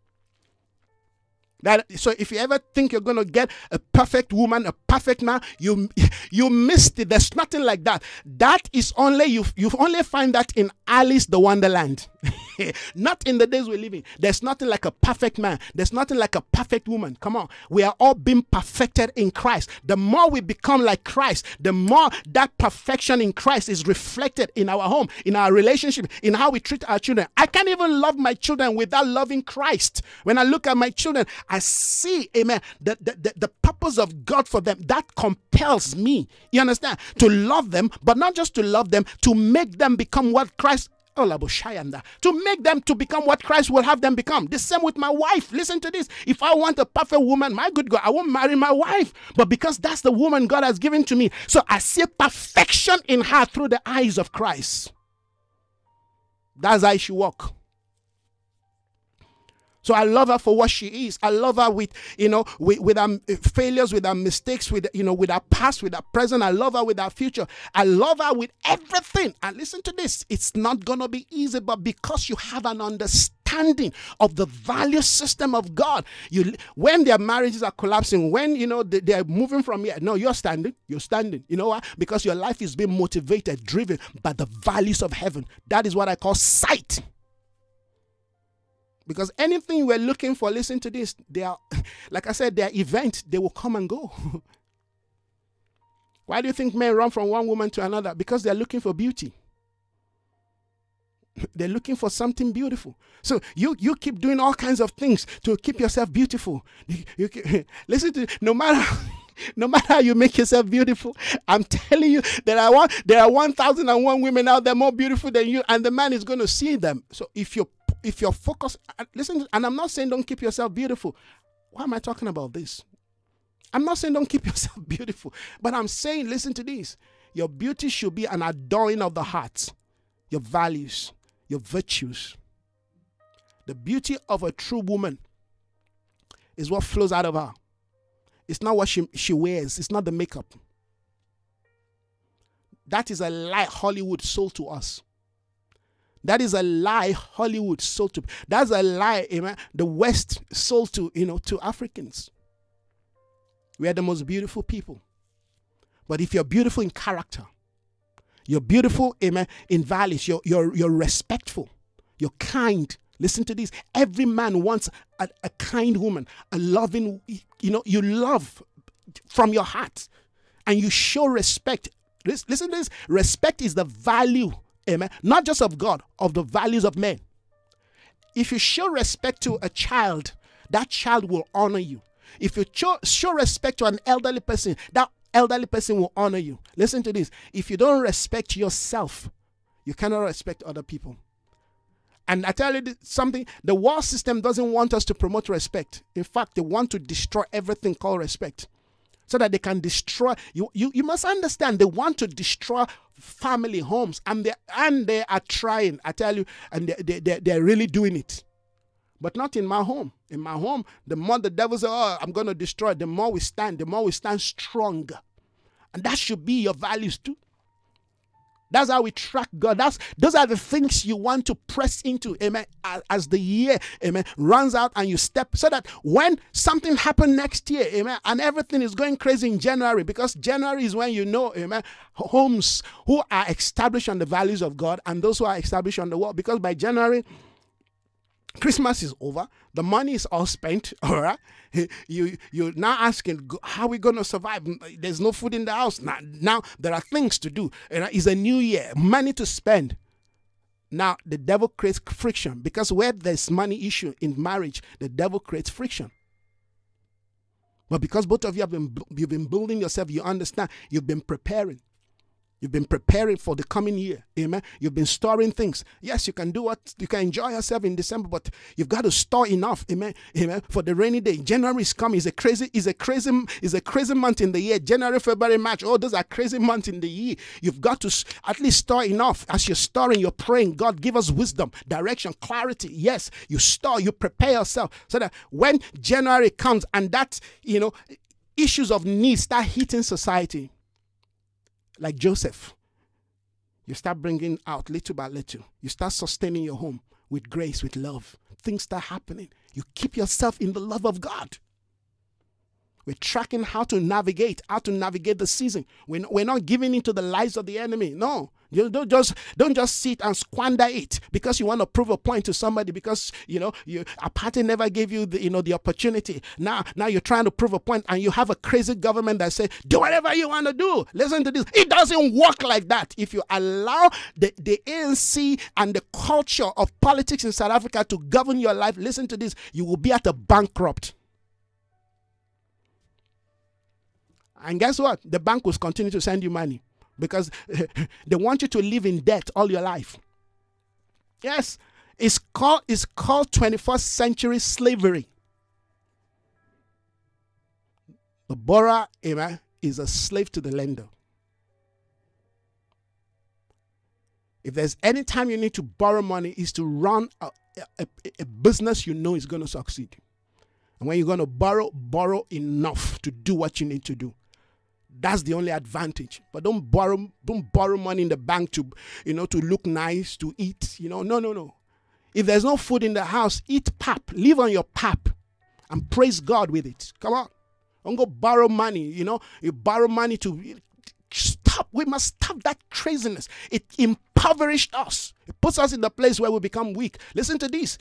Speaker 1: That so if you ever think you're gonna get a perfect woman, a perfect man, you you missed it. There's nothing like that. That is only you you only find that in Alice the Wonderland. Not in the days we're living. There's nothing like a perfect man. There's nothing like a perfect woman. Come on. We are all being perfected in Christ. The more we become like Christ, the more that perfection in Christ is reflected in our home, in our relationship, in how we treat our children. I can't even love my children without loving Christ. When I look at my children, I see, amen, the, the, the, the purpose of God for them. That compels me, you understand, to love them, but not just to love them, to make them become what Christ to make them to become what Christ will have them become. The same with my wife. Listen to this. If I want a perfect woman, my good God, I won't marry my wife. But because that's the woman God has given to me, so I see perfection in her through the eyes of Christ. That's how she walk. So I love her for what she is. I love her with, you know, with, with her eh, failures, with her mistakes, with, you know, with her past, with her present. I love her with her future. I love her with everything. And listen to this. It's not going to be easy, but because you have an understanding of the value system of God, you when their marriages are collapsing, when, you know, they, they're moving from here, no, you're standing. You're standing. You know why? Because your life is being motivated, driven by the values of heaven. That is what I call sight. Because anything we're looking for, listen to this, they are, like I said, they're events, they will come and go. Why do you think men run from one woman to another? Because they're looking for beauty. They're looking for something beautiful. So you you keep doing all kinds of things to keep yourself beautiful. You, you keep, listen to no matter no matter how you make yourself beautiful, I'm telling you there are one there are one thousand and one women out there more beautiful than you, and the man is going to see them. So if you're if you're focused, listen, and I'm not saying don't keep yourself beautiful. Why am I talking about this? I'm not saying don't keep yourself beautiful, but I'm saying, listen to this. Your beauty should be an adorning of the heart, your values, your virtues. The beauty of a true woman is what flows out of her. It's not what she, she wears, it's not the makeup. That is a lie Hollywood sold to us. That is a lie Hollywood sold to. That's a lie, amen. The West sold to, you know, to Africans. We are the most beautiful people. But if you're beautiful in character, you're beautiful, amen, in values, you're, you're, you're respectful, you're kind. Listen to this. Every man wants a, a kind woman, a loving, you know, you love from your heart and you show respect. Listen to this. Respect is the value Amen. Not just of God, of the values of men. If you show respect to a child, that child will honor you. If you show, show respect to an elderly person, that elderly person will honor you. Listen to this. If you don't respect yourself, you cannot respect other people. And I tell you something the war system doesn't want us to promote respect. In fact, they want to destroy everything called respect so that they can destroy you you, you must understand they want to destroy family homes and they and they are trying i tell you and they, they, they, they're really doing it but not in my home. In my home, the more the devil says, Oh, I'm going to destroy, the more we stand, the more we stand stronger. And that should be your values too. That's how we track God. That's those are the things you want to press into, amen. As, as, the year, amen, runs out and you step so that when something happen next year, amen, and everything is going crazy in January, because January is when you know, amen, homes who are established on the values of God and those who are established on the world. Because by January, Christmas is over. The money is all spent. All right. You you're now asking how are we to survive? There's no food in the house now. Now there are things to do. It's a new year. Money to spend. Now the devil creates friction because where there's money issue in marriage, the devil creates friction. But because both of you have been you've been building yourself, you understand. You've been preparing. You've been preparing for the coming year. Amen. You've been storing things. Yes, you can do what you can enjoy yourself in December, but you've got to store enough. Amen. Amen. For the rainy day. January is coming. It's a crazy, is a crazy, is a crazy month in the year. January, February, March. Oh, those are crazy months in the year. You've got to at least store enough. As you're storing, you're praying. God, give us wisdom, direction, clarity. Yes, you store, you prepare yourself so that when January comes and that, you know, issues of need start hitting society like Joseph. You start bringing out little by little. You start sustaining your home with grace, with love. Things start happening. You keep yourself in the love of God. We're tracking how to navigate, how to navigate the season. We're, we're not giving into the lies of the enemy. No. You don't just don't just sit and squander it because you want to prove a point to somebody because you know you apartheid never gave you the you know the opportunity. Now now you're trying to prove a point and you have a crazy government that say do whatever you want to do. Listen to this. It doesn't work like that. If you allow the, the ANC and the culture of politics in South Africa to govern your life, listen to this, you will be at a bankrupt. And guess what? The bank will continue to send you money because they want you to live in debt all your life. Yes, it's called it's called 21st century slavery. The borrower amen, is a slave to the lender. If there's any time you need to borrow money, is to run a, a, a business you know is going to succeed. And when you're going to borrow, borrow enough to do what you need to do. That's the only advantage. But don't borrow don't borrow money in the bank to you know to look nice, to eat. You know, no, no, no. If there's no food in the house, eat pap. Live on your pap and praise God with it. Come on. Don't go borrow money. You know, you borrow money to stop. We must stop that craziness. It impoverished us. It puts us in the place where we become weak. Listen to this.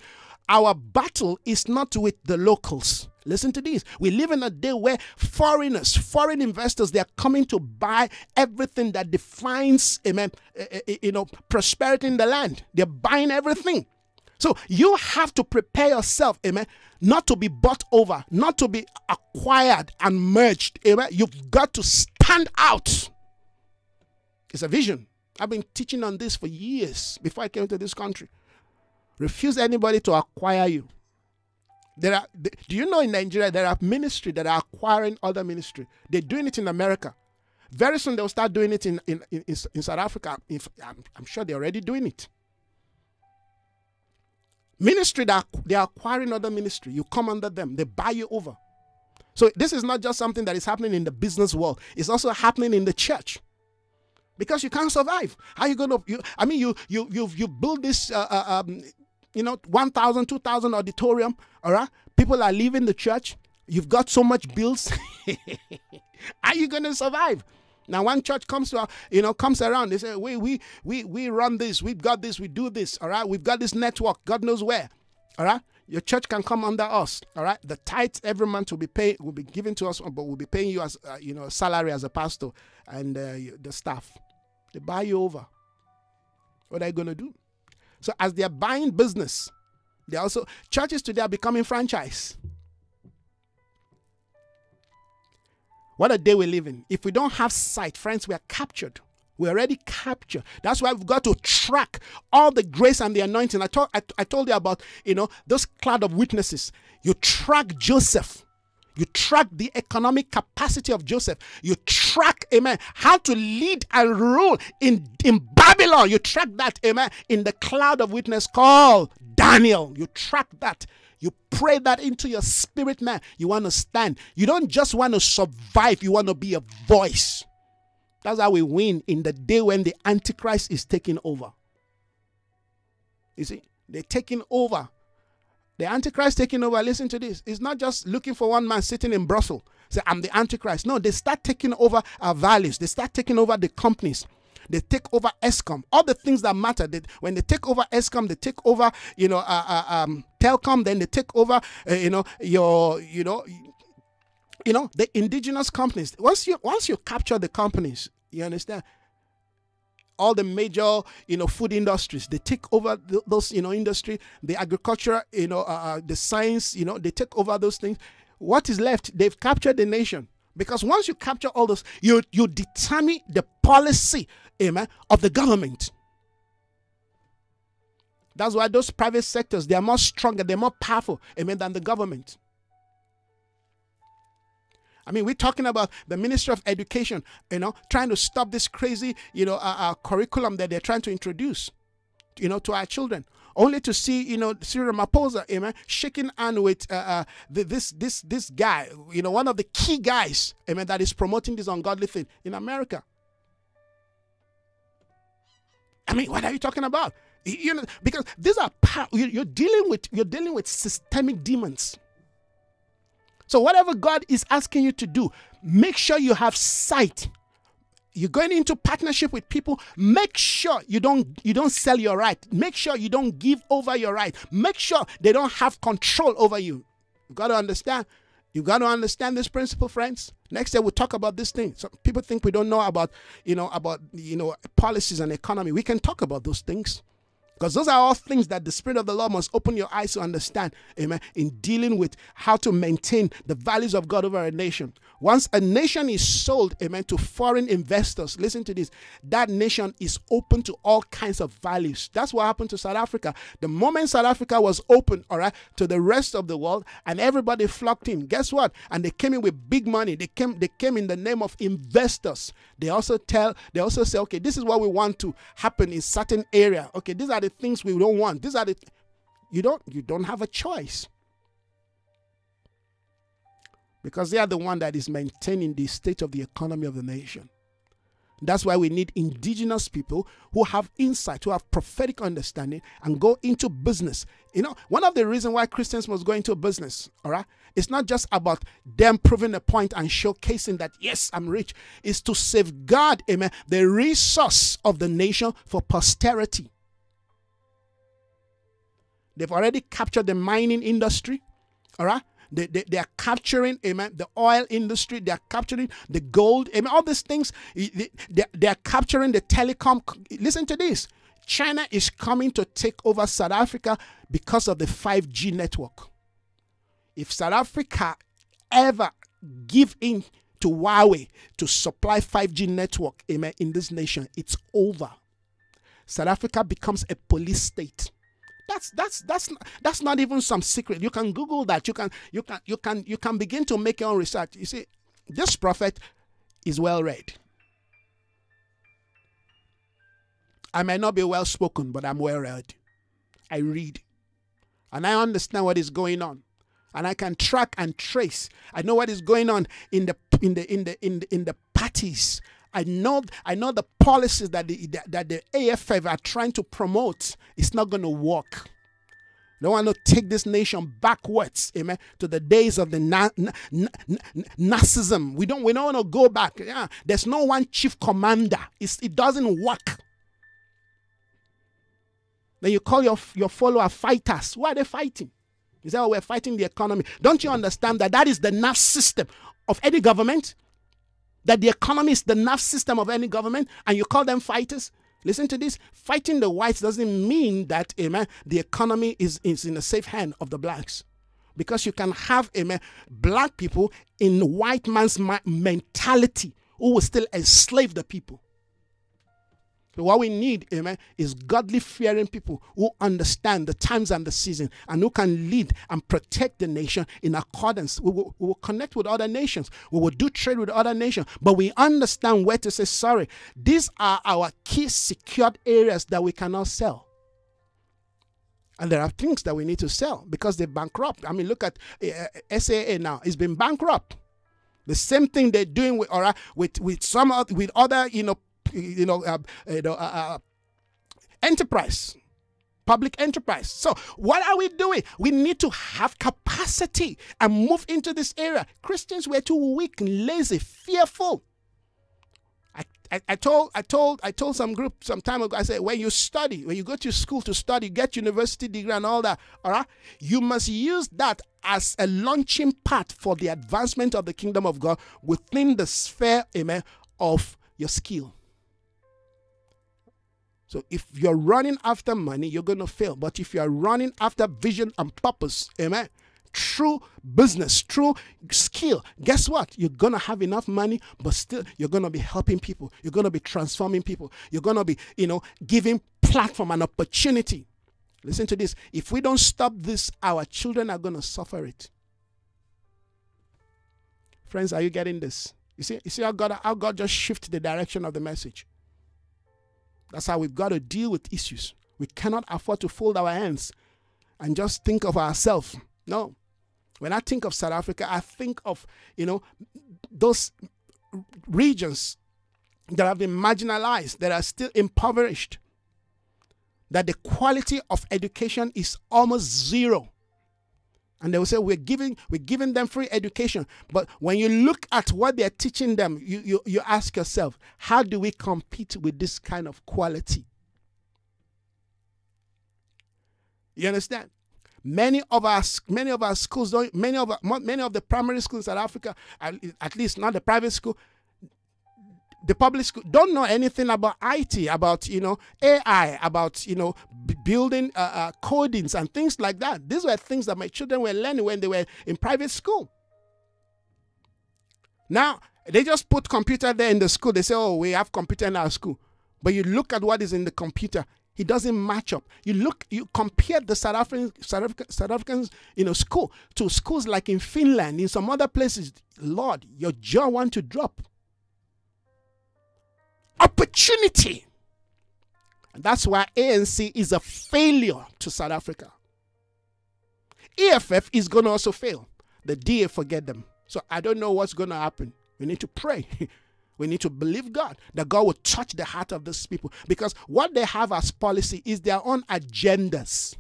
Speaker 1: Our battle is not with the locals. Listen to this. We live in a day where foreigners, foreign investors, they are coming to buy everything that defines, amen, eh, eh, eh, you know, prosperity in the land. They're buying everything. So you have to prepare yourself, amen, not to be bought over, not to be acquired and merged, amen. You've got to stand out. It's a vision. I've been teaching on this for years before I came to this country. Refuse anybody to acquire you. There are, do you know in Nigeria there are ministry that are acquiring other ministry? They're doing it in America. Very soon they'll start doing it in, in, in, in South Africa. If, I'm, I'm sure they're already doing it. Ministry that they're acquiring other ministry. You come under them, they buy you over. So this is not just something that is happening in the business world, it's also happening in the church because you can't survive. How are you going to? You, I mean, you you you you build this uh, uh um, you know, 1,000, 2,000 auditorium, all right? People are leaving the church. You've got so much bills. are you going to survive? Now, one church comes to, you know, comes around. They say, we, we, we, we run this. We've got this. We do this. All right. We've got this network. God knows where. All right. Your church can come under us. All right. The tithes every month will be paid, will be given to us, but we'll be paying you as, uh, you know, salary as a pastor and uh, the staff. They buy you over. What are you to do? So as they're buying business, they also churches today are becoming franchise. What a day we live in. If we don't have sight, friends, we are captured. We're already captured. That's why we've got to track all the grace and the anointing. I told I, I told you about, you know, those cloud of witnesses. You track Joseph you track the economic capacity of Joseph. You track, amen, how to lead and rule in, in Babylon. You track that, amen, in the cloud of witness called Daniel. You track that. You pray that into your spirit, man. You want to stand. You don't just want to survive, you want to be a voice. That's how we win in the day when the Antichrist is taking over. You see, they're taking over. The Antichrist taking over, listen to this. It's not just looking for one man sitting in Brussels. Say, I'm the Antichrist. No, they start taking over our values. They start taking over the companies. They take over Eskom. All the things that matter. They, when they take over Eskom, they take over, you know, uh, uh, um, Telkom. Then they take over, uh, you know, your, you know, you know, the indigenous companies. Once you once you capture the companies, you understand all the major you know food industries. They take over th- those you know industry the agriculture you know uh, uh, the science you know they take over those things. What is left they've captured the nation. Because once you capture all those you you determine the policy amen of the government. That's why those private sectors they are more stronger they're more powerful amen than the government I mean, we're talking about the Ministry of Education, you know, trying to stop this crazy, you know, uh, uh, curriculum that they're trying to introduce, you know, to our children. Only to see, you know, Cyril Ramaphosa, amen, shaking hand with uh, uh, this this this guy, you know, one of the key guys, amen, that is promoting this ungodly thing in America. I mean, what are you talking about? You know, because these are you're dealing with you're dealing with systemic demons. So, whatever God is asking you to do, make sure you have sight. You're going into partnership with people. Make sure you don't you don't sell your right. Make sure you don't give over your right. Make sure they don't have control over you. You got to understand. You got to understand this principle, friends. Next year we'll talk about this thing. Some people think we don't know about, you know, about you know policies and economy. We can talk about those things. Because those are all things that the Spirit of the Lord must open your eyes to understand, amen, in dealing with how to maintain the values of God over a nation. Once a nation is sold, amen, to foreign investors, listen to this, that nation is open to all kinds of values. That's what happened to South Africa. The moment South Africa was open, all right, to the rest of the world, and everybody flocked in, guess what? And they came in with big money. They came, they came in the name of investors. They also tell, they also say, okay, this is what we want to happen in certain area. Okay, these are the things we don't want. These are the you don't you don't have a choice because they are the one that is maintaining the state of the economy of the nation. That's why we need indigenous people who have insight, who have prophetic understanding, and go into business. You know, one of the reasons why Christians must go into business, all right, it's not just about them proving a point and showcasing that, yes, I'm rich. It's to safeguard, amen, the resource of the nation for posterity. They've already captured the mining industry, all right? They, they, they, are capturing, amen, the oil industry. They are capturing the gold, amen, all these things. They, they, they are capturing the telecom. Listen to this. China is coming to take over South Africa because of the 5G network. If South Africa ever give in to Huawei to supply 5G network, amen, in this nation, it's over. South Africa becomes a police state that's that's that's that's not even some secret. You can Google that. You can you can you can you can begin to make your own research. You see, this prophet is well read. I may not be well spoken, but I'm well read. I read. And I understand what is going on. And I can track and trace. I know what is going on in the in the in the in the, in the parties I know I know the policies that the that the EFF are trying to promote is not going to work. They want to take this nation backwards, amen, to the days of the na- na- na- Nazism. We don't we don't want to go back. Yeah, there's no one chief commander. It's, it doesn't work. Then you call your your follower fighters. Why are they fighting? You say, "Oh, we're fighting the economy." Don't you understand that that is the nerve system of any government? That the economy is the nerve system of any government and you call them fighters? Listen to this. Fighting the whites doesn't mean that, amen, the economy is, is in the safe hand of the blacks. Because you can have, amen, black people in white man's mentality who will still enslave the people. So what we need, amen, is godly fearing people who understand the times and the season and who can lead and protect the nation in accordance. We will, we will connect with other nations. We will do trade with other nations. But we understand where to say, sorry, these are our key secured areas that we cannot sell. And there are things that we need to sell because they're bankrupt. I mean, look at uh, SAA now; it's been bankrupt. The same thing they're doing with, or with with some with other, you know, you know, uh, you know, uh, uh, enterprise public enterprise. So, what are we doing? We need to have capacity and move into this area. Christians were too weak, lazy, fearful. I, I, I, told I told I told some group some time ago. I said when you study, when you go to school to study, get university degree and all that, all right, you must use that as a launching pad for the advancement of the kingdom of God within the sphere, amen, of your skill. So if you're running after money, you're going to fail. But if you're running after vision and purpose, amen, true business, true skill, guess what? You're going to have enough money, but still you're going to be helping people. You're going to be transforming people. You're going to be, you know, giving platform and opportunity. Listen to this. If we don't stop this, our children are going to suffer it. Friends, are you getting this? You see, you see how God, how God just shifted the direction of the message. That's how we've got to deal with issues. We cannot afford to fold our hands and just think of ourselves. No. When I think of South Africa, I think of, you know, those regions that have been marginalized, that are still impoverished, that the quality of education is almost zero and they will say we're giving we're giving them free education. But when you look at what they're teaching them you, you you ask yourself how do we compete with this kind of quality? You understand? Many of our many of our schools don't many of our, many of the primary schools in south africa at least not the private school the public school don't know anything about IT, about you know AI, about you know b- building uh, uh, codings and things like that. These were things that my children were learning when they were in private school. Now they just put computer there in the school. They say, "Oh, we have computer in our school," but you look at what is in the computer. It doesn't match up. You look, you compare the South African, South African, South Africans, you know, school to schools like in Finland, in some other places. Lord, your jaw want to drop opportunity. And that's why ANC is a failure to South Africa. EFF is going to also fail. The DA forget them. So I don't know what's going to happen. We need to pray. we need to believe God that God will touch the heart of these people because what they have as policy is their own agendas.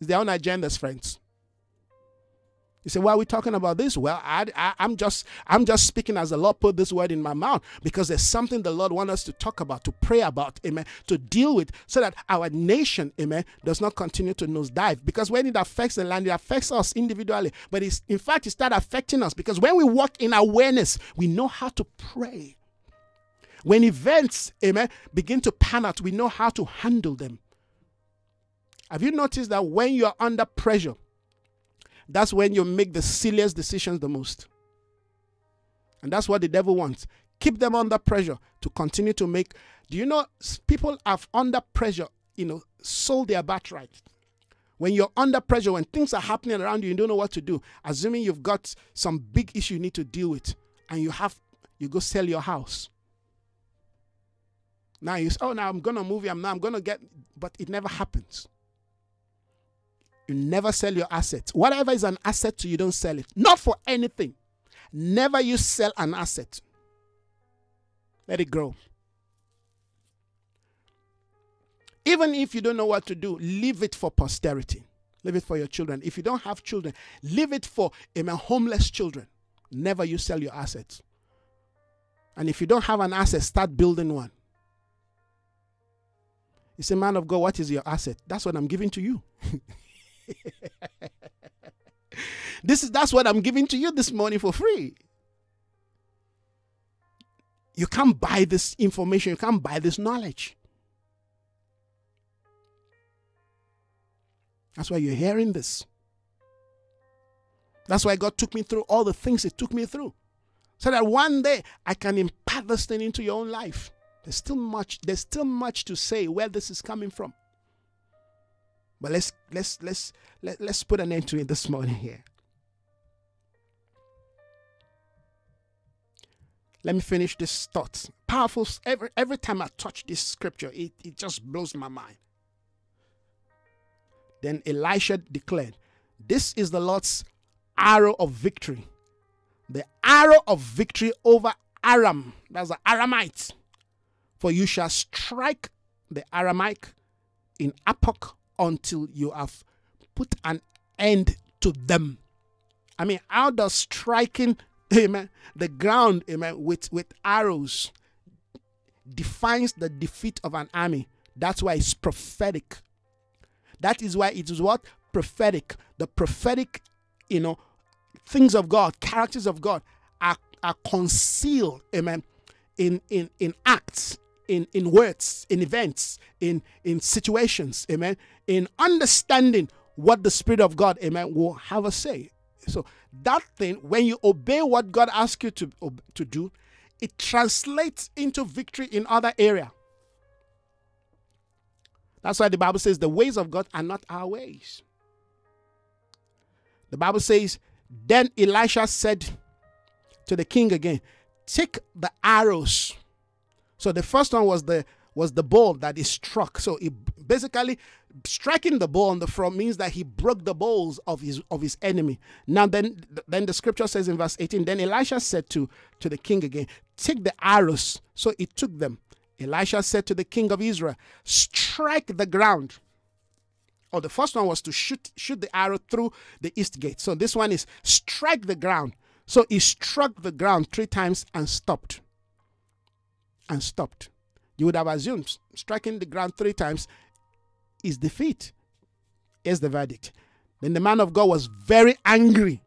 Speaker 1: It's their own agendas, friends. You say, why are we talking about this? Well, I, I, am just I'm just speaking as the Lord put this word in my mouth because there's something the Lord wants us to talk about, to pray about, amen, to deal with, so that our nation, amen, does not continue to nosedive. Because when it affects the land, it affects us individually. But it's in fact it starts affecting us because when we walk in awareness, we know how to pray. When events, amen, begin to pan out, we know how to handle them. Have you noticed that when you're under pressure, that's when you make the silliest decisions the most. And that's what the devil wants. Keep them under pressure to continue to make. Do you know people have under pressure, you know, sold their birthright? When you're under pressure, when things are happening around you, you don't know what to do. Assuming you've got some big issue you need to deal with, and you have you go sell your house. Now you say, oh, now I'm gonna move. I'm now I'm gonna get, but it never happens. You never sell your assets. Whatever is an asset to you, don't sell it. Not for anything. Never you sell an asset. Let it grow. Even if you don't know what to do, leave it for posterity. Leave it for your children. If you don't have children, leave it for um, amen, homeless children. Never you sell your assets. And if you don't have an asset, start building one. You say, man of God, what is your asset? That's what I'm giving to you. this is that's what I'm giving to you this morning for free. You can't buy this information, you can't buy this knowledge. That's why you're hearing this. That's why God took me through all the things He took me through. So that one day I can impart this thing into your own life. There's still much, there's still much to say where this is coming from. But let's let's let's let, let's put an end to it this morning here. Let me finish this thought. Powerful. Every every time I touch this scripture, it, it just blows my mind. Then Elisha declared, This is the Lord's arrow of victory. The arrow of victory over Aram. That's the Aramite. For you shall strike the Aramite in Aphek until you have put an end to them. I mean, how does striking, amen, the ground, amen, with, with arrows defines the defeat of an army? That's why it's prophetic. That is why it is what? Prophetic. The prophetic, you know, things of God, characters of God are, are concealed, amen, in, in, in acts, in, in words, in events, in, in situations, amen, in understanding what the Spirit of God, amen, will have us say. So that thing, when you obey what God asks you to, to do, it translates into victory in other area. That's why the Bible says the ways of God are not our ways. The Bible says, then Elisha said to the king again, take the arrows. So the first one was the was the ball that he struck. So he basically striking the ball on the front means that he broke the balls of his of his enemy. Now then then the scripture says in verse 18, then Elisha said to to the king again, take the arrows. So he took them. Elisha said to the king of Israel, strike the ground. Oh, the first one was to shoot shoot the arrow through the east gate. So this one is strike the ground. So he struck the ground three times and stopped. And stopped. You would have assumed striking the ground three times is defeat. Here's the verdict. Then the man of God was very angry.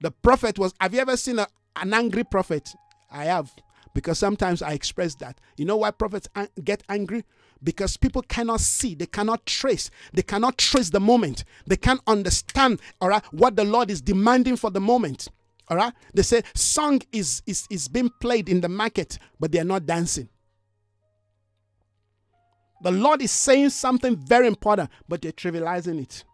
Speaker 1: The prophet was. Have you ever seen a, an angry prophet? I have, because sometimes I express that. You know why prophets get angry? Because people cannot see, they cannot trace, they cannot trace the moment, they can't understand, all right, what the Lord is demanding for the moment. All right, they say song is is is being played in the market, but they are not dancing. The Lord is saying something very important, but they're trivializing it.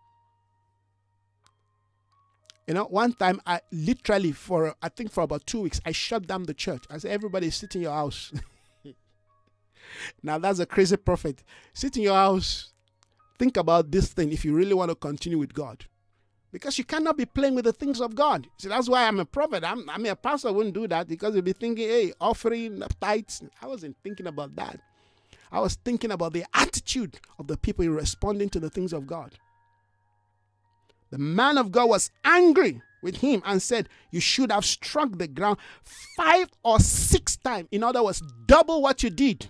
Speaker 1: You know, one time I literally for I think for about two weeks I shut down the church. I said, everybody sit in your house. now that's a crazy prophet. Sit in your house. Think about this thing if you really want to continue with God. Because you cannot be playing with the things of God. See, that's why I'm a prophet. I'm, I mean, a pastor wouldn't do that because you'd be thinking, hey, offering tithes. I wasn't thinking about that. I was thinking about the attitude of the people in responding to the things of God. The man of God was angry with him and said, You should have struck the ground five or six times. In other words, double what you did.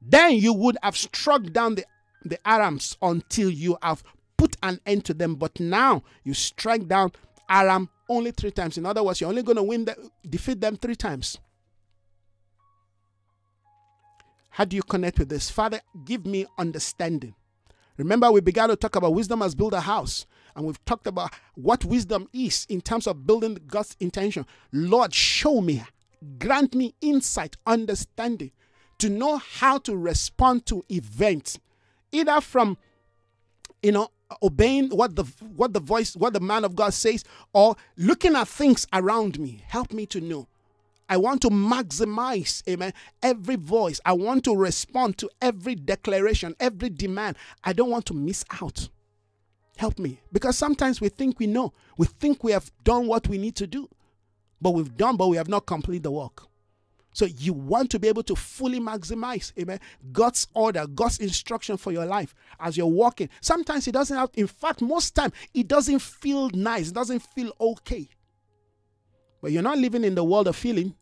Speaker 1: Then you would have struck down the, the Arams until you have put an end to them. But now you strike down Aram only three times. In other words, you're only going to win the, defeat them three times. How do you connect with this? Father, give me understanding. Remember, we began to talk about wisdom as build a house, and we've talked about what wisdom is in terms of building God's intention. Lord, show me, grant me insight, understanding to know how to respond to events, either from you know obeying what the what the voice what the man of God says or looking at things around me. Help me to know I want to maximize, amen, every voice. I want to respond to every declaration, every demand. I don't want to miss out. Help me. Because sometimes we think we know, we think we have done what we need to do, but we've done, but we have not completed the work. So you want to be able to fully maximize, amen, God's order, God's instruction for your life as you're walking. Sometimes it doesn't have, in fact, most time it doesn't feel nice, it doesn't feel okay. But you're not living in the world of feeling,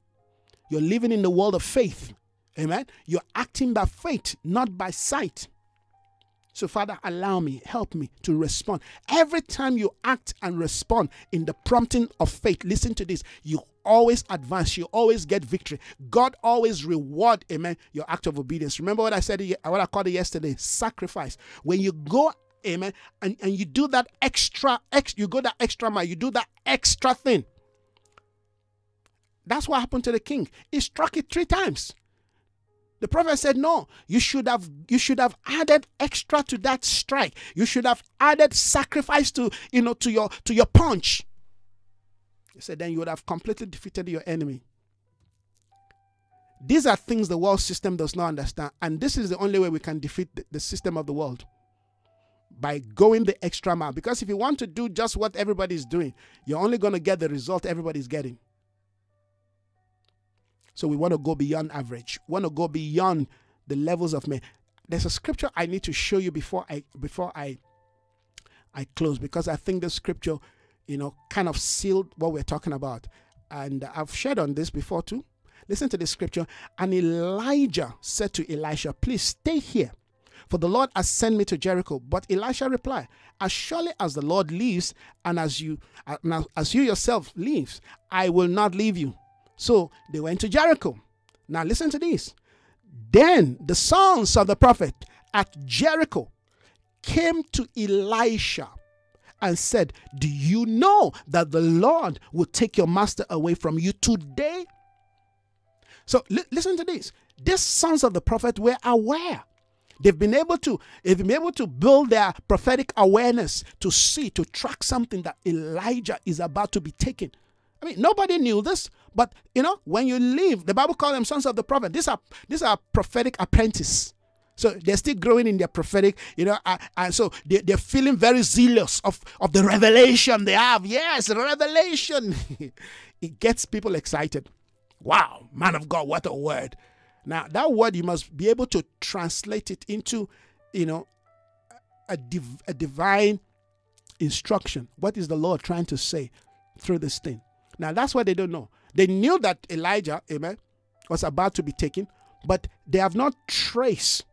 Speaker 1: you're living in the world of faith. Amen. You're acting by faith, not by sight. So, Father, allow me, help me to respond. Every time you act and respond in the prompting of faith, listen to this, you always advance, you always get victory. God always reward, amen, your act of obedience. Remember what I said, what I called it yesterday sacrifice. When you go, amen, and, and you do that extra, ex, you go that extra mile, you do that extra thing that's what happened to the king. He struck it three times. The prophet said, No, you should have you should have added extra to that strike. You should have added sacrifice to you know to your to your punch. He said, then you would have completely defeated your enemy. These are things the world system does not understand, and this is the only way we can defeat the, system of the world. by going the extra mile. Because if you want to do just what everybody's doing, you're only going to get the result everybody's getting. So we want to go beyond average. We want to go beyond the levels of men. There's a scripture I need to show you before I before I I close because I think the scripture, you know, kind of sealed what we're talking about. And I've shared on this before too. Listen to the scripture. And Elijah said to Elisha, Please stay here, for the Lord has sent me to Jericho. But Elisha replied, As surely as the Lord lives, and as you as you yourself lives, I will not leave you. So they went to Jericho. Now listen to this. Then the sons of the prophet at Jericho came to Elisha and said, Do you know that the Lord will take your master away from you today? So li- listen to this. These sons of the prophet were aware. They've been able to they've been able to build their prophetic awareness to see to track something that Elijah is about to be taken. I mean, nobody knew this, but you know, when you leave, the Bible calls them sons of the prophet. These are these are prophetic apprentices. So they're still growing in their prophetic, you know, uh, and so they, they're feeling very zealous of, of the revelation they have. Yes, revelation. it gets people excited. Wow, man of God, what a word. Now, that word, you must be able to translate it into, you know, a, div- a divine instruction. What is the Lord trying to say through this thing? Now, that's what they don't know. They knew that Elijah, amen, was about to be taken, but they have not traced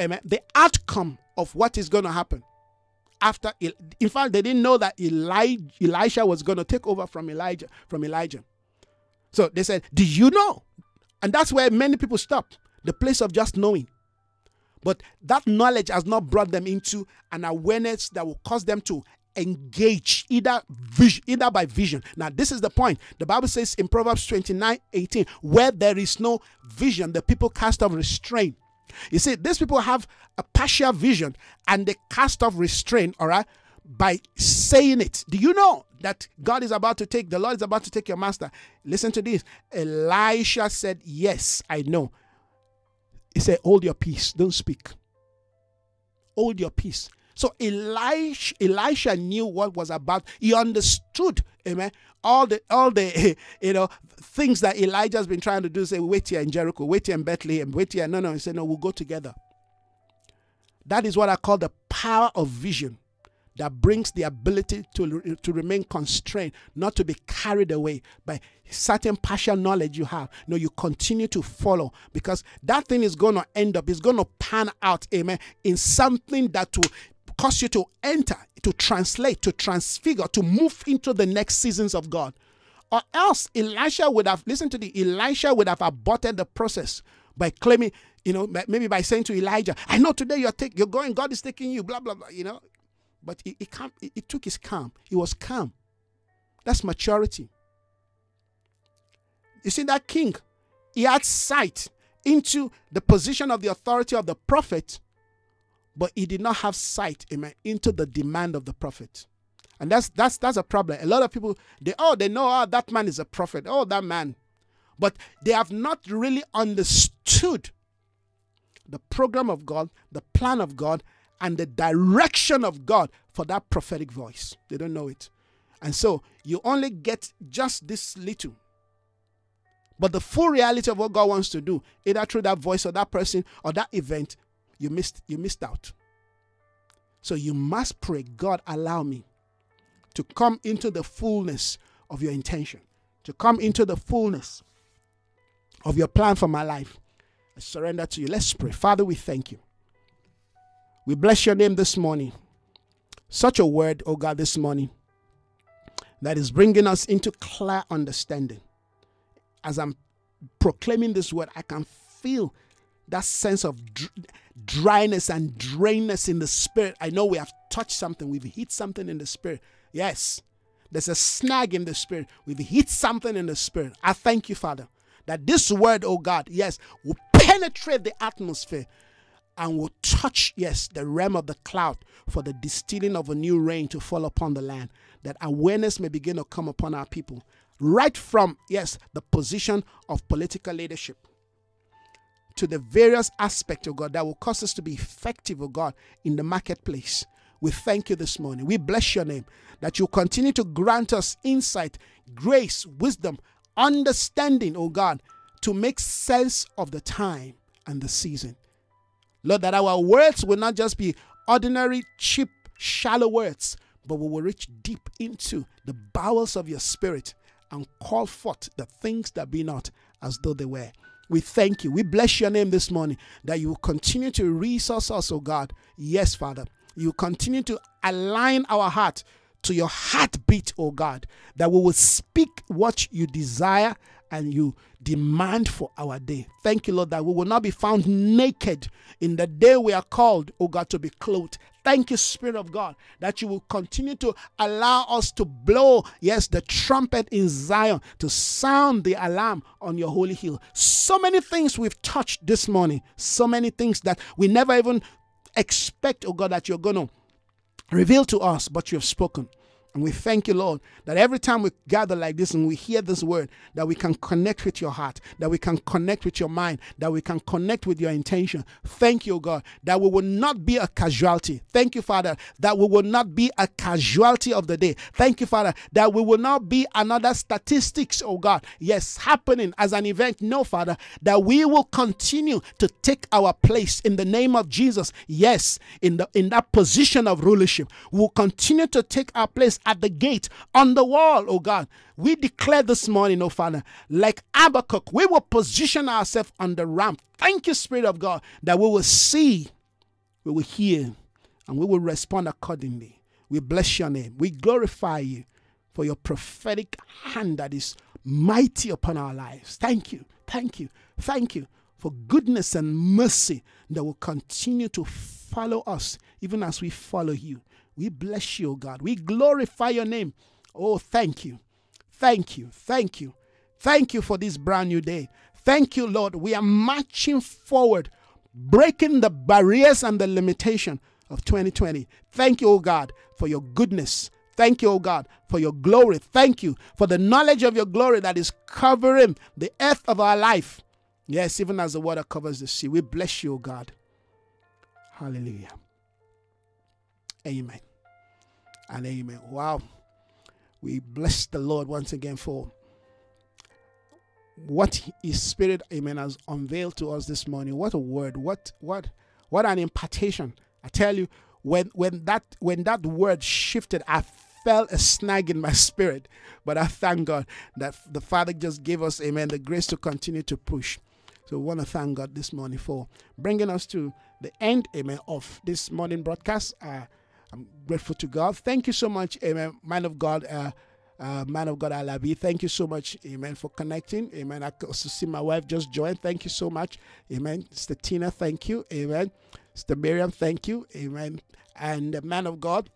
Speaker 1: amen, the outcome of what is going to happen after in fact they didn't know that Elijah, Elisha was going to take over from Elijah from Elijah. So they said, "Do you know?" And that's where many people stop, the place of just knowing. But that knowledge has not brought them into an awareness that will cause them to engage either vision, either by vision. Now, this is the point. The Bible says in Proverbs 29 18, where there is no vision, the people cast off restraint. You see, these people have a partial vision and they cast off restraint, all right, by saying it. Do you know that God is about to take, the Lord is about to take your master? Listen to this. Elisha said, Yes, I know. He said, Hold your peace, don't speak. Hold your peace. So Elisha, Elisha knew what was about. He understood, amen. All the all the you know things that Elijah's been trying to do. Say, wait here in Jericho, wait here in Bethlehem, wait here. No, no. He said, no, we'll go together. That is what I call the power of vision that brings the ability to, to remain constrained, not to be carried away by certain partial knowledge you have. No, you continue to follow because that thing is going to end up, it's going to pan out, amen, in something that will cause you to enter, to translate, to transfigure, to move into the next seasons of God. Or else Elisha would have, listen to the Elisha would have aborted the process by claiming, you know, maybe by saying to Elijah, I know today you're take, you're going, God is taking you, blah, blah, blah, you know. But it, it, calm, it took his calm. He was calm. That's maturity. You see, that king, he had sight into the position of the authority of the prophet, but he did not have sight, amen, into the demand of the prophet. And that's that's that's a problem. A lot of people they oh they know oh that man is a prophet. Oh that man. But they have not really understood the program of God, the plan of God, and the direction of God for that prophetic voice. They don't know it. And so you only get just this little. But the full reality of what God wants to do, either through that voice or that person or that event, you missed you missed out. So you must pray, God, allow me to come into the fullness of your intention, to come into the fullness of your plan for my life. I surrender to you. Let's pray. Father, we thank you. We bless your name this morning. Such a word, oh God, this morning that is bringing us into clear understanding. As I'm proclaiming this word, I can feel that sense of dr- dryness and drainness in the spirit. I know we have touched something, we've hit something in the spirit Yes, there's a snag in the spirit. We've hit something in the spirit. I thank you, Father, that this word, oh God, yes, will penetrate the atmosphere and will touch, yes, the realm of the cloud for the distilling of a new rain to fall upon the land, that awareness may begin to come upon our people, right from, yes, the position of political leadership to the various aspects, of God, that will cause us to be effective, oh God, in the marketplace. We thank you this morning. We bless your name that you continue to grant us insight, grace, wisdom, understanding, oh God, to make sense of the time and the season. Lord, that our words will not just be ordinary, cheap, shallow words, but we will reach deep into the bowels of your spirit and call forth the things that be not as though they were. We thank you. We bless your name this morning that you will continue to resource us, oh God. Yes, Father. You continue to align our heart to your heartbeat, oh God, that we will speak what you desire and you demand for our day. Thank you, Lord, that we will not be found naked in the day we are called, oh God, to be clothed. Thank you, Spirit of God, that you will continue to allow us to blow, yes, the trumpet in Zion, to sound the alarm on your holy hill. So many things we've touched this morning, so many things that we never even expect, oh God, that you're going to reveal to us, but you have spoken. And we thank you, Lord, that every time we gather like this and we hear this word, that we can connect with your heart, that we can connect with your mind, that we can connect with your intention. Thank you, God, that we will not be a casualty. Thank you, Father, that we will not be a casualty of the day. Thank you, Father, that we will not be another statistics, oh God, yes, happening as an event. No, Father, that we will continue to take our place in the name of Jesus. Yes, in the in that position of rulership. We will continue to take our place at the gate, on the wall, oh God. We declare this morning, oh Father, like Habakkuk, we will position ourselves on the ramp. Thank you, Spirit of God, that we will see, we will hear, and we will respond accordingly. We bless your name. We glorify you for your prophetic hand that is mighty upon our lives. Thank you, thank you, thank you for goodness and mercy that will continue to follow us even as we follow you. We bless you, O God. We glorify your name. Oh, thank you. Thank you. Thank you. Thank you for this brand new day. Thank you, Lord. We are marching forward, breaking the barriers and the limitation of 2020. Thank you, oh God, for your goodness. Thank you, oh God, for your glory. Thank you for the knowledge of your glory that is covering the earth of our life. Yes, even as the water covers the sea. We bless you, oh God. Hallelujah. Amen. And amen. Wow. We bless the Lord once again for what his spirit, amen, has unveiled to us this morning. What a word. What what what an impartation. I tell you, when when that when that word shifted, I felt a snag in my spirit. But I thank God that the Father just gave us, amen, the grace to continue to push. So we want to thank God this morning for bringing us to the end, amen, of this morning broadcast. Uh, I'm grateful to God. Thank you so much, Amen. Man of God, uh, uh, man of God, Alabi. Thank you so much, Amen, for connecting. Amen. I also see my wife just joined. Thank you so much, Amen. Sister Tina, thank you, Amen. Sister Miriam, thank you, Amen. And man of God,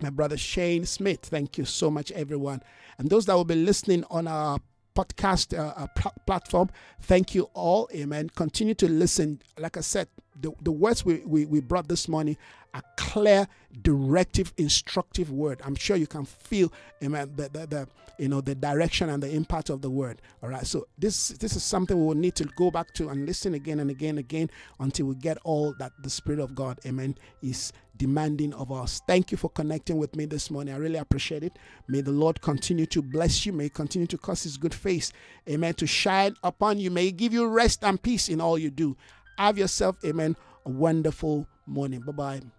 Speaker 1: my brother Shane Smith, thank you so much, everyone. And those that will be listening on our podcast uh, uh, pl- platform. Thank you all. Amen. Continue to listen. Like I said, the, the words we, we, we brought this morning a clear, directive, instructive word. I'm sure you can feel, amen, the, the, the, you know, the direction and the impact of the word. All right. So this this is something we will need to go back to and listen again and again and again until we get all that the Spirit of God, amen, is demanding of us. Thank you for connecting with me this morning. I really appreciate it. May the Lord continue to bless you. May continue to cause his good face, amen, to shine upon you. May give you rest and peace in all you do. Have yourself, amen, a wonderful morning. Bye bye.